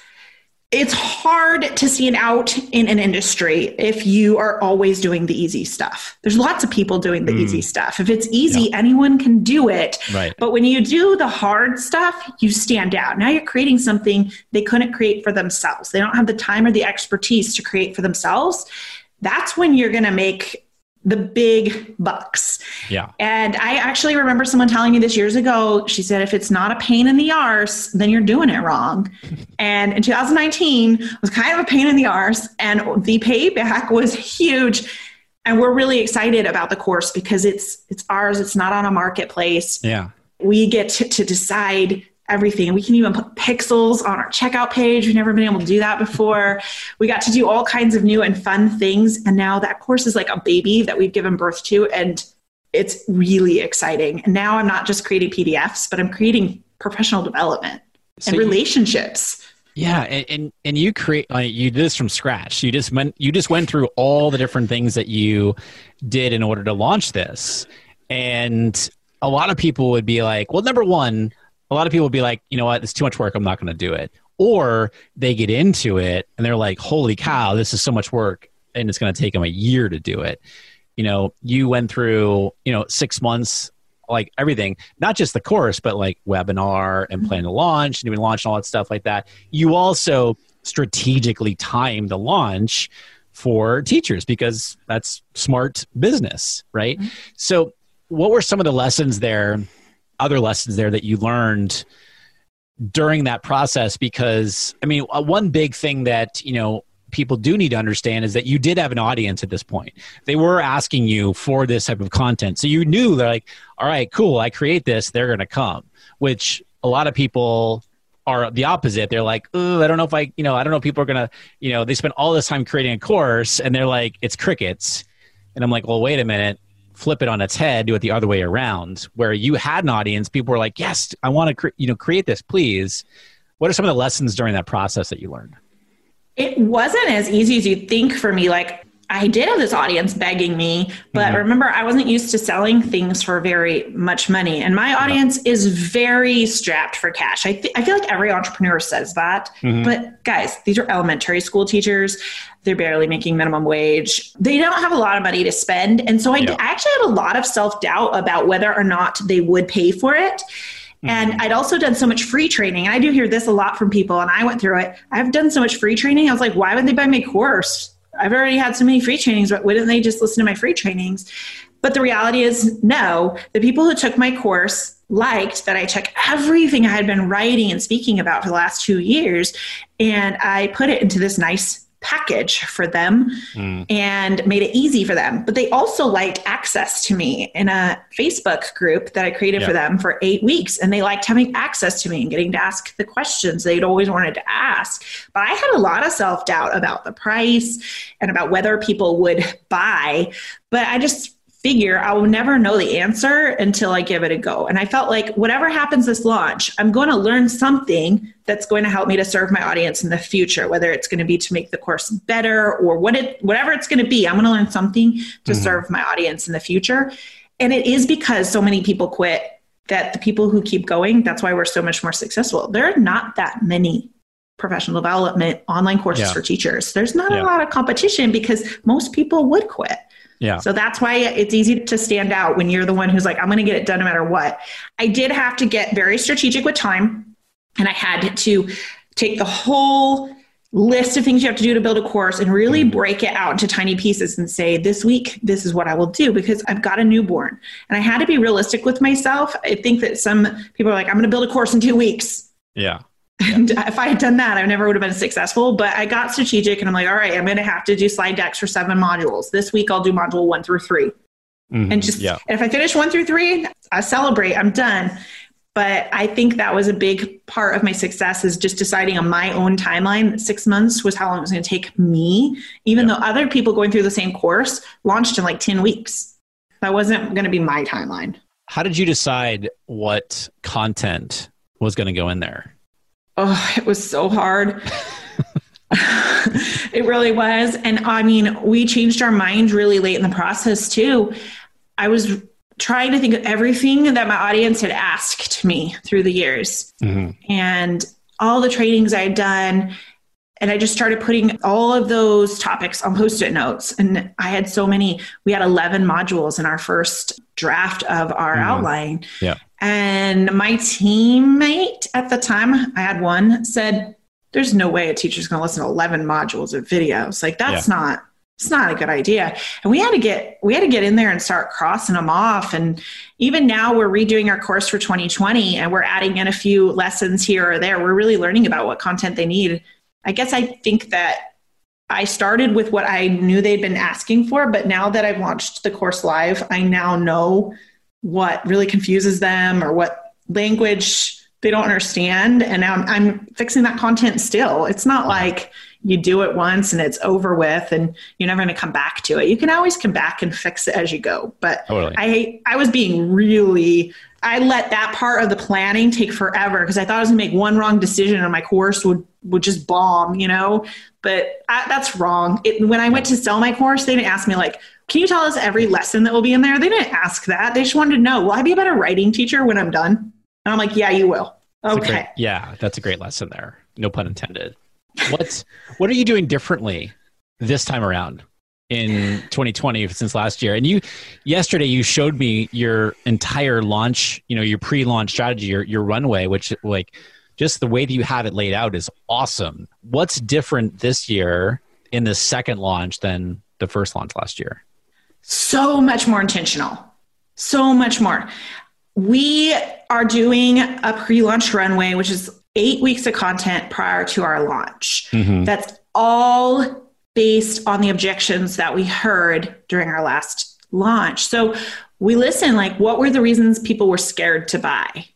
it's hard to see an out in an industry if you are always doing the easy stuff. There's lots of people doing the mm. easy stuff. If it's easy, yeah. anyone can do it. Right. But when you do the hard stuff, you stand out. Now you're creating something they couldn't create for themselves. They don't have the time or the expertise to create for themselves. That's when you're going to make the big bucks. Yeah. And I actually remember someone telling me this years ago. She said, if it's not a pain in the arse, then you're doing it wrong. [laughs] and in 2019 was kind of a pain in the arse, and the payback [laughs] was huge. And we're really excited about the course because it's it's ours. It's not on a marketplace. Yeah. We get to, to decide everything. We can even put pixels on our checkout page. We've never been able to do that before. We got to do all kinds of new and fun things. And now that course is like a baby that we've given birth to. And it's really exciting. And now I'm not just creating PDFs, but I'm creating professional development so and relationships. You, yeah, and, and, and you create like, you did this from scratch. You just went you just went through all the different things that you did in order to launch this. And a lot of people would be like, well, number one, a lot of people will be like, you know what, it's too much work. I'm not going to do it. Or they get into it and they're like, holy cow, this is so much work and it's going to take them a year to do it. You know, you went through, you know, six months, like everything, not just the course, but like webinar and plan to launch and even launch and all that stuff like that. You also strategically time the launch for teachers because that's smart business, right? Mm-hmm. So, what were some of the lessons there other lessons there that you learned during that process because i mean uh, one big thing that you know people do need to understand is that you did have an audience at this point. They were asking you for this type of content. So you knew they're like all right cool i create this they're going to come which a lot of people are the opposite. They're like oh i don't know if i you know i don't know if people are going to you know they spend all this time creating a course and they're like it's crickets. And i'm like well wait a minute flip it on its head, do it the other way around, where you had an audience, people were like, "Yes, I want to, cre- you know, create this, please." What are some of the lessons during that process that you learned? It wasn't as easy as you think for me. Like I did have this audience begging me, but mm-hmm. remember, I wasn't used to selling things for very much money. And my audience yeah. is very strapped for cash. I, th- I feel like every entrepreneur says that. Mm-hmm. But guys, these are elementary school teachers. They're barely making minimum wage. They don't have a lot of money to spend. And so I, yeah. I actually had a lot of self doubt about whether or not they would pay for it. And mm-hmm. I'd also done so much free training. And I do hear this a lot from people, and I went through it. I've done so much free training. I was like, why would they buy my course? I've already had so many free trainings, but why didn't they just listen to my free trainings? But the reality is, no. The people who took my course liked that I took everything I had been writing and speaking about for the last two years and I put it into this nice package for them mm. and made it easy for them. But they also liked access to me in a Facebook group that I created yeah. for them for eight weeks. And they liked having access to me and getting to ask the questions they'd always wanted to ask. But I had a lot of self doubt about the price and about whether people would buy. But I just figure I will never know the answer until I give it a go. And I felt like whatever happens this launch, I'm going to learn something that's going to help me to serve my audience in the future, whether it's going to be to make the course better or what it whatever it's going to be. I'm going to learn something to mm-hmm. serve my audience in the future. And it is because so many people quit that the people who keep going, that's why we're so much more successful. There are not that many professional development online courses yeah. for teachers. There's not yeah. a lot of competition because most people would quit. Yeah. So that's why it's easy to stand out when you're the one who's like, I'm going to get it done no matter what. I did have to get very strategic with time, and I had to take the whole list of things you have to do to build a course and really mm-hmm. break it out into tiny pieces and say, this week, this is what I will do because I've got a newborn. And I had to be realistic with myself. I think that some people are like, I'm going to build a course in two weeks. Yeah. And if I had done that, I never would have been successful. But I got strategic and I'm like, all right, I'm going to have to do slide decks for seven modules. This week, I'll do module one through 3 mm-hmm. And just, yeah. and if I finish one through three, I celebrate, I'm done. But I think that was a big part of my success is just deciding on my own timeline. Six months was how long it was going to take me, even yeah. though other people going through the same course launched in like 10 weeks. That wasn't going to be my timeline. How did you decide what content was going to go in there? Oh, it was so hard. it really was. And I mean, we changed our mind really late in the process too. I was trying to think of everything that my audience had asked me through the years mm-hmm. and all the trainings I'd done. And I just started putting all of those topics on post it notes. And I had so many, we had 11 modules in our first draft of our mm-hmm. outline. Yeah. And my teammate at the time, I had one, said, There's no way a teacher's going to listen to 11 modules of videos. Like, that's yeah. not. It's not a good idea. And we had to get we had to get in there and start crossing them off. And even now we're redoing our course for 2020 and we're adding in a few lessons here or there. We're really learning about what content they need. I guess I think that I started with what I knew they'd been asking for, but now that I've launched the course live, I now know what really confuses them or what language they don't understand. And now I'm, I'm fixing that content still. It's not like you do it once and it's over with and you're never going to come back to it. You can always come back and fix it as you go. But totally. I I was being really I let that part of the planning take forever because I thought I was going to make one wrong decision and my course would would just bomb, you know. But I, that's wrong. It, when I went to sell my course, they didn't ask me like, can you tell us every lesson that will be in there? They didn't ask that. They just wanted to know, will I be a better writing teacher when I'm done? And I'm like, yeah, you will. Okay. Great, yeah, that's a great lesson there. No pun intended. What's what are you doing differently this time around in 2020 since last year? And you yesterday you showed me your entire launch, you know, your pre-launch strategy, your your runway, which like just the way that you have it laid out is awesome. What's different this year in the second launch than the first launch last year? So much more intentional, so much more. We are doing a pre launch runway, which is eight weeks of content prior to our launch. Mm-hmm. That's all based on the objections that we heard during our last launch. So we listen like, what were the reasons people were scared to buy?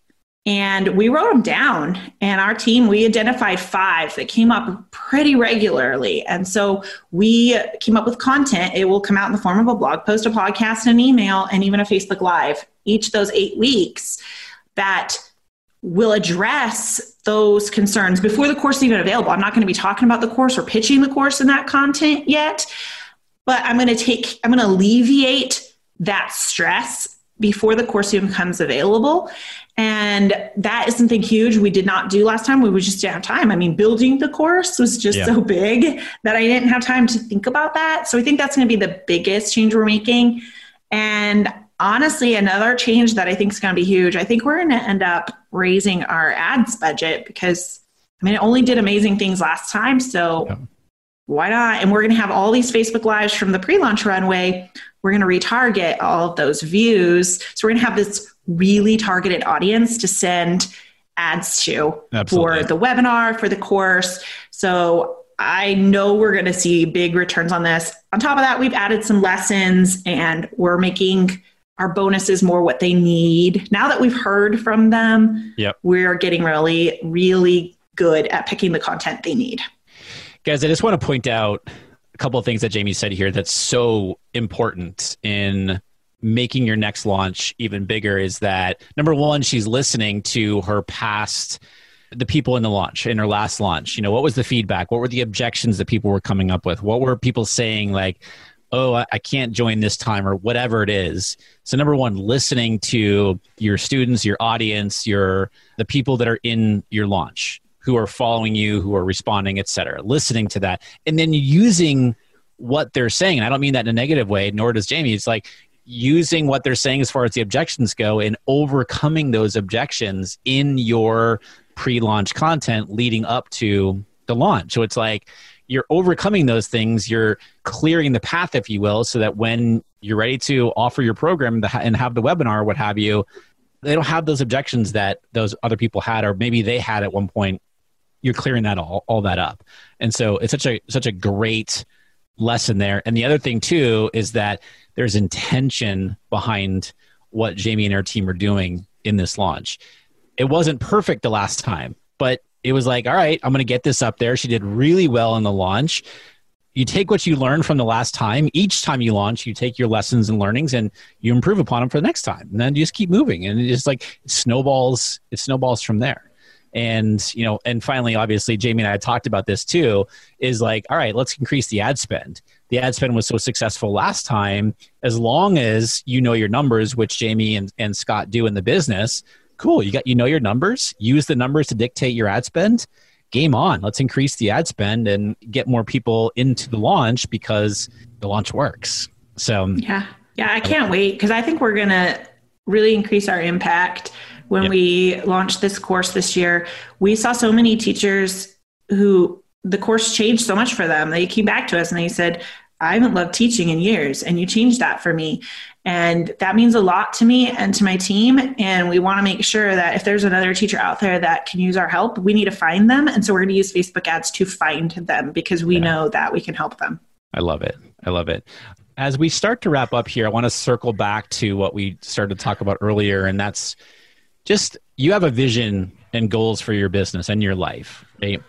And we wrote them down. And our team, we identified five that came up pretty regularly. And so we came up with content. It will come out in the form of a blog post, a podcast, an email, and even a Facebook Live each those eight weeks that will address those concerns before the course is even available. I'm not going to be talking about the course or pitching the course in that content yet, but I'm going to take, I'm going to alleviate that stress before the course even becomes available. And that is something huge we did not do last time. We just didn't have time. I mean, building the course was just yeah. so big that I didn't have time to think about that. So I think that's going to be the biggest change we're making. And honestly, another change that I think is going to be huge, I think we're going to end up raising our ads budget because, I mean, it only did amazing things last time. So yeah. why not? And we're going to have all these Facebook Lives from the pre launch runway. We're going to retarget all of those views. So we're going to have this really targeted audience to send ads to Absolutely. for the webinar, for the course. So I know we're going to see big returns on this. On top of that, we've added some lessons and we're making our bonuses more what they need. Now that we've heard from them, yep. we're getting really, really good at picking the content they need. Guys, I just want to point out a couple of things that Jamie said here that's so important in making your next launch even bigger is that number one, she's listening to her past the people in the launch in her last launch you know what was the feedback what were the objections that people were coming up with what were people saying like oh, I can't join this time or whatever it is. So number one, listening to your students, your audience, your the people that are in your launch who are following you, who are responding, et cetera, listening to that. And then using what they're saying. And I don't mean that in a negative way, nor does Jamie. It's like using what they're saying as far as the objections go and overcoming those objections in your pre-launch content leading up to the launch. So it's like you're overcoming those things. You're clearing the path if you will so that when you're ready to offer your program and have the webinar what have you they don't have those objections that those other people had or maybe they had at one point. You're clearing that all, all that up. And so it's such a such a great lesson there. And the other thing too is that there's intention behind what jamie and her team are doing in this launch it wasn't perfect the last time but it was like, all right, I'm going to get this up there. She did really well in the launch. You take what you learned from the last time. Each time you launch, you take your lessons and learnings and you improve upon them for the next time. And then you just keep moving. And it just like snowballs, it snowballs from there. And, you know, and finally, obviously, Jamie and I talked about this too, is like, all right, let's increase the ad spend. The ad spend was so successful last time. As long as you know your numbers, which Jamie and, and Scott do in the business, cool. You got you know your numbers. Use the numbers to dictate your ad spend. Game on. Let's increase the ad spend and get more people into the launch because the launch works. So yeah, yeah, I can't wait because I think we're gonna really increase our impact when yep. we launched this course this year. We saw so many teachers who the course changed so much for them. They came back to us and they said, I haven't loved teaching in years, and you changed that for me. And that means a lot to me and to my team. And we want to make sure that if there's another teacher out there that can use our help, we need to find them. And so we're going to use Facebook ads to find them because we yeah. know that we can help them. I love it. I love it. As we start to wrap up here, I want to circle back to what we started to talk about earlier, and that's just you have a vision and goals for your business and your life, right?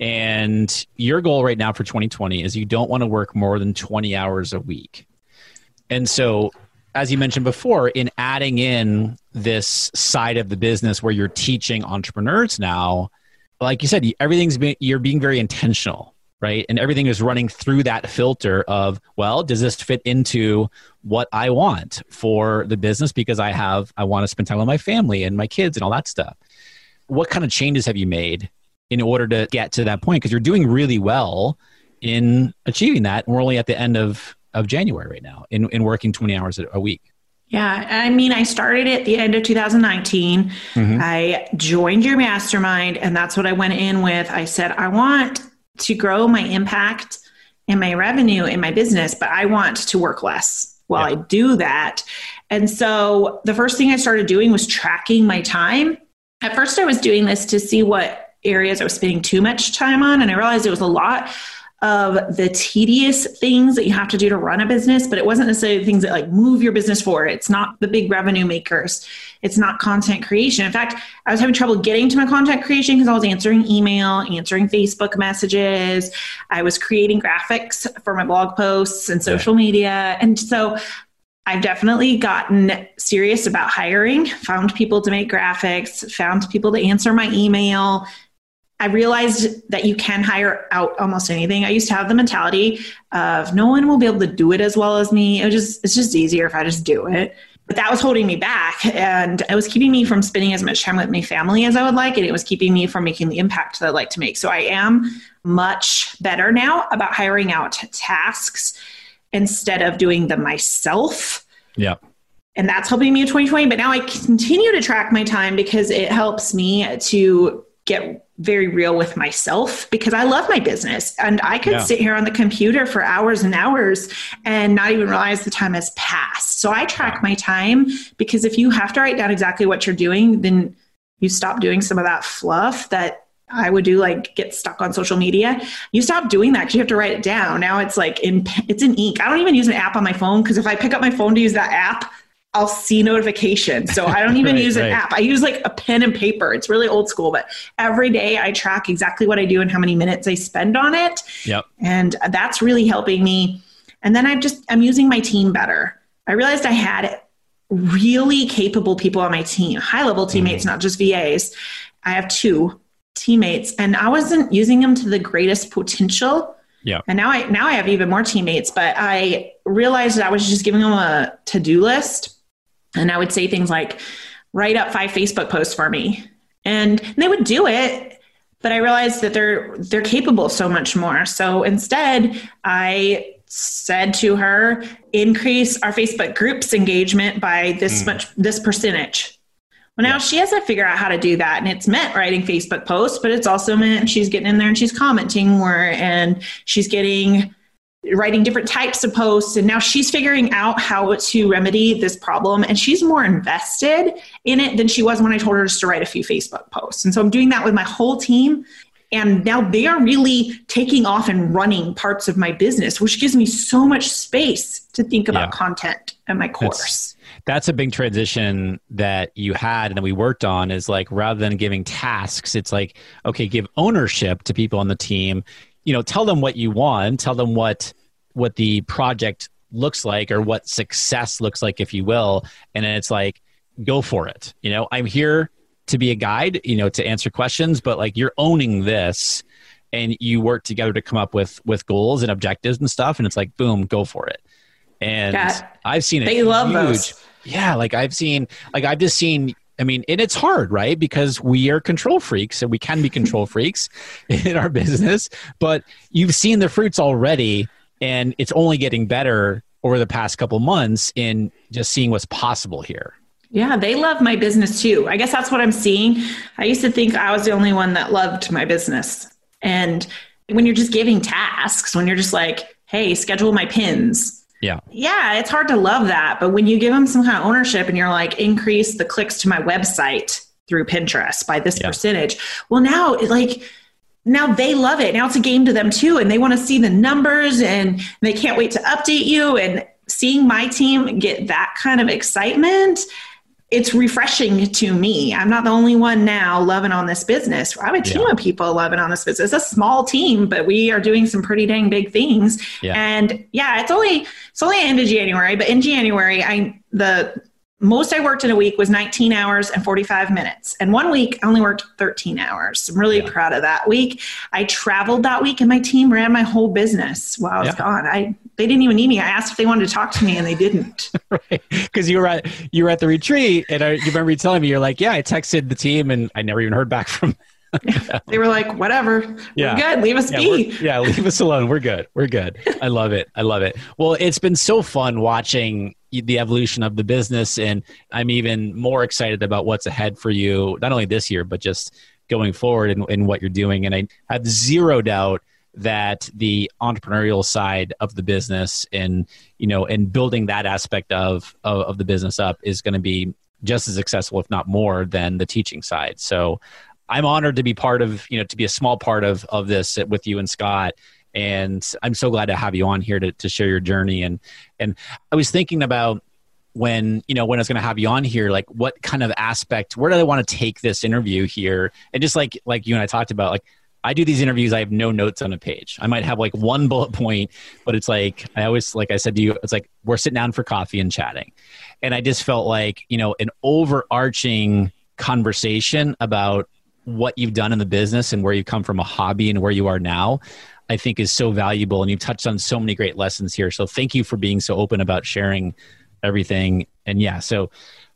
And your goal right now for 2020 is you don't want to work more than 20 hours a week. And so as you mentioned before, in adding in this side of the business where you're teaching entrepreneurs now, like you said, everything's been, you're being very intentional, right? And everything is running through that filter of, well, does this fit into what I want for the business? Because I have, I want to spend time with my family and my kids and all that stuff. What kind of changes have you made in order to get to that point? Because you're doing really well in achieving that. And we're only at the end of of January right now in, in working 20 hours a week. Yeah, I mean, I started at the end of 2019. Mm-hmm. I joined your mastermind, and that's what I went in with. I said, I want to grow my impact and my revenue in my business, but I want to work less while yeah. I do that. And so the first thing I started doing was tracking my time. At first, I was doing this to see what areas I was spending too much time on, and I realized it was a lot of the tedious things that you have to do to run a business, but it wasn't necessarily things that like move your business forward. It's not the big revenue makers. It's not content creation. In fact, I was having trouble getting to my content creation because I was answering email, answering Facebook messages. I was creating graphics for my blog posts and social media. And so I've definitely gotten serious about hiring, found people to make graphics, found people to answer my email, I realized that you can hire out almost anything. I used to have the mentality of no one will be able to do it as well as me. It was just it's just easier if I just do it. But that was holding me back and it was keeping me from spending as much time with my family as I would like and it was keeping me from making the impact that I'd like to make. So I am much better now about hiring out tasks instead of doing them myself. Yeah and that's helping me in 2020. But now I continue to track my time because it helps me to get very real with myself because I love my business and I could yeah. sit here on the computer for hours and hours and not even realize the time has passed. So I track my time because if you have to write down exactly what you're doing, then you stop doing some of that fluff that I would do like get stuck on social media. You stop doing that because you have to write it down. Now it's like in it's in ink. I don't even use an app on my phone because if I pick up my phone to use that app, I'll see notifications. So I don't [laughs] even right, use an right. app. I use like a pen and paper. It's really old school, but every day I track exactly what I do and how many minutes I spend on it. Yep. And that's really helping me. And then I'm just I'm using my team better. I realized I had really capable people on my team, high level teammates, mm not just VAs. I have two teammates and I wasn't using them to the greatest potential. Yeah. And now I now I have even more teammates, but I realized that I was just giving them a to-do list and I would say things like, write up five Facebook posts for me. And they would do it, but I realized that they're they're capable of so much more. So instead, I said to her, increase our Facebook groups engagement by this mm. much this percentage. Well, now yeah. she has to figure out how to do that. And it's meant writing Facebook posts, but it's also meant she's getting in there and she's commenting more and she's getting writing different types of posts and now she's figuring out how to remedy this problem and she's more invested in it than she was when I told her just to write a few Facebook posts. And so I'm doing that with my whole team and now they are really taking off and running parts of my business which gives me so much space to think about yeah. content and my course. That's, that's a big transition that you had and that we worked on is like rather than giving tasks it's like okay give ownership to people on the team you know tell them what you want tell them what what the project looks like or what success looks like if you will. And then it's like go for it. You know i'm here to be a guide you know to answer questions but like you're owning this and you work together to come up with with goals and objectives and stuff. And it's like boom go for it. And i've seen it they love huge, those. Yeah like i've seen like i've just seen I mean, and it's hard, right? Because we are control freaks and we can be control [laughs] freaks in our business, but you've seen the fruits already and it's only getting better over the past couple months in just seeing what's possible here. Yeah, they love my business too. I guess that's what I'm seeing. I used to think I was the only one that loved my business. And when you're just giving tasks, when you're just like, hey, schedule my pins, yeah. Yeah, it's hard to love that. But when you give them some kind of ownership and you're like, increase the clicks to my website through Pinterest by this yeah. percentage, well, now like, now they love it. Now it's a game to them too. And they want to see the numbers and they can't wait to update you. And seeing my team get that kind of excitement it's refreshing to me. I'm not the only one now loving on this business. I have a team yeah. of people loving on this business. It's a small team, but we are doing some pretty dang big things. Yeah. And yeah, it's only it's only end of January, but in January, I the most I worked in a week was 19 hours and 45 minutes. And one week I only worked 13 hours. I'm really yeah. proud of that week. I traveled that week and my team ran my whole business while I was yeah. gone. I they didn't even need me. I asked if they wanted to talk to me and they didn't. [laughs] right. Because you were at you were at the retreat and I, you remember you telling me you're like, yeah, I texted the team and I never even heard back from [laughs] they were like, whatever. Yeah. We're good. Leave us yeah, be. Yeah, leave us alone. We're good. We're good. I love it. I love it. Well, it's been so fun watching the evolution of the business. And I'm even more excited about what's ahead for you, not only this year, but just going forward in, in what you're doing. And I have zero doubt that the entrepreneurial side of the business and you know and building that aspect of of, of the business up is going to be just as successful if not more than the teaching side. So i'm honored to be part of you know to be a small part of of this with you and scott. And i'm so glad to have you on here to, to share your journey. And and i was thinking about when you know when i was going to have you on here like what kind of aspect where do i want to take this interview here? And just like like you and i talked about like I do these interviews. I have no notes on a page. I might have like one bullet point, but it's like I always, like I said to you, it's like we're sitting down for coffee and chatting, and I just felt like you know an overarching conversation about what you've done in the business and where you've come from a hobby and where you are now. I think is so valuable. And you've touched on so many great lessons here. So thank you for being so open about sharing everything. And yeah, so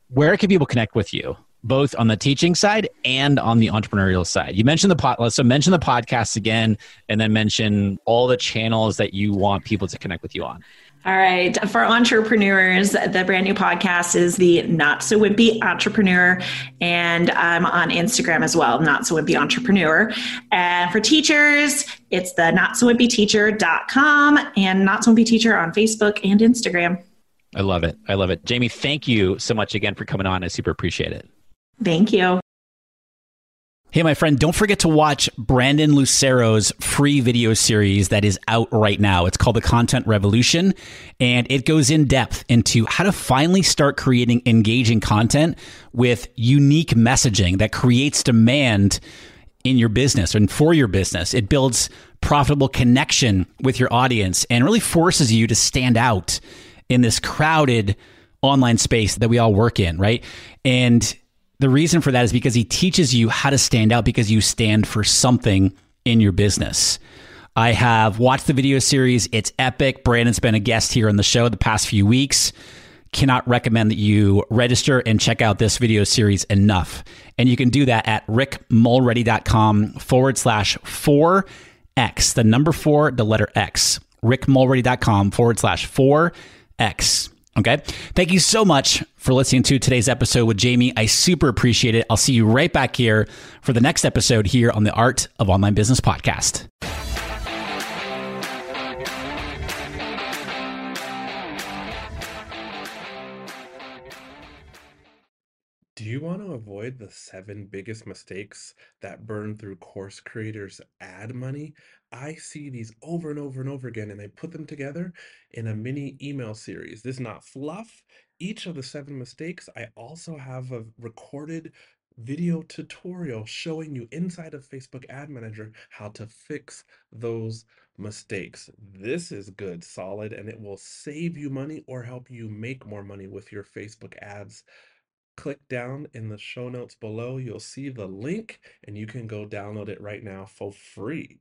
where can people connect with you? Both on the teaching side and on the entrepreneurial side. You mentioned the pod, so mention the podcast again, and then mention all the channels that you want people to connect with you on. All right. For entrepreneurs, the brand new podcast is the Not So Wimpy Entrepreneur. And I'm on Instagram as well, Not So Wimpy Entrepreneur. And for teachers, it's the Not So Wimpy Teacher.com and Not So Wimpy Teacher on Facebook and Instagram. I love it. I love it. Jamie, thank you so much again for coming on. I super appreciate it. Thank you. Hey, my friend, don't forget to watch Brandon Lucero's free video series that is out right now. It's called The Content Revolution, and it goes in depth into how to finally start creating engaging content with unique messaging that creates demand in your business and for your business. It builds profitable connection with your audience and really forces you to stand out in this crowded online space that we all work in, right? And the reason for that is because he teaches you how to stand out because you stand for something in your business. I have watched the video series. It's epic. Brandon's been a guest here on the show the past few weeks. Cannot recommend that you register and check out this video series enough. And you can do that at rickmulready.com forward slash 4X, the number four, the letter X. rickmulready.com forward slash 4X. Okay. Thank you so much for listening to today's episode with Jamie. I super appreciate it. I'll see you right back here for the next episode here on the Art of Online Business podcast. Do you want to avoid the seven biggest mistakes that burn through course creators' ad money? I see these over and over and over again, and I put them together in a mini email series. This is not fluff. Each of the seven mistakes, I also have a recorded video tutorial showing you inside of Facebook Ad Manager how to fix those mistakes. This is good, solid, and it will save you money or help you make more money with your Facebook ads click down in the show notes below. You'll see the link and you can go download it right now for free.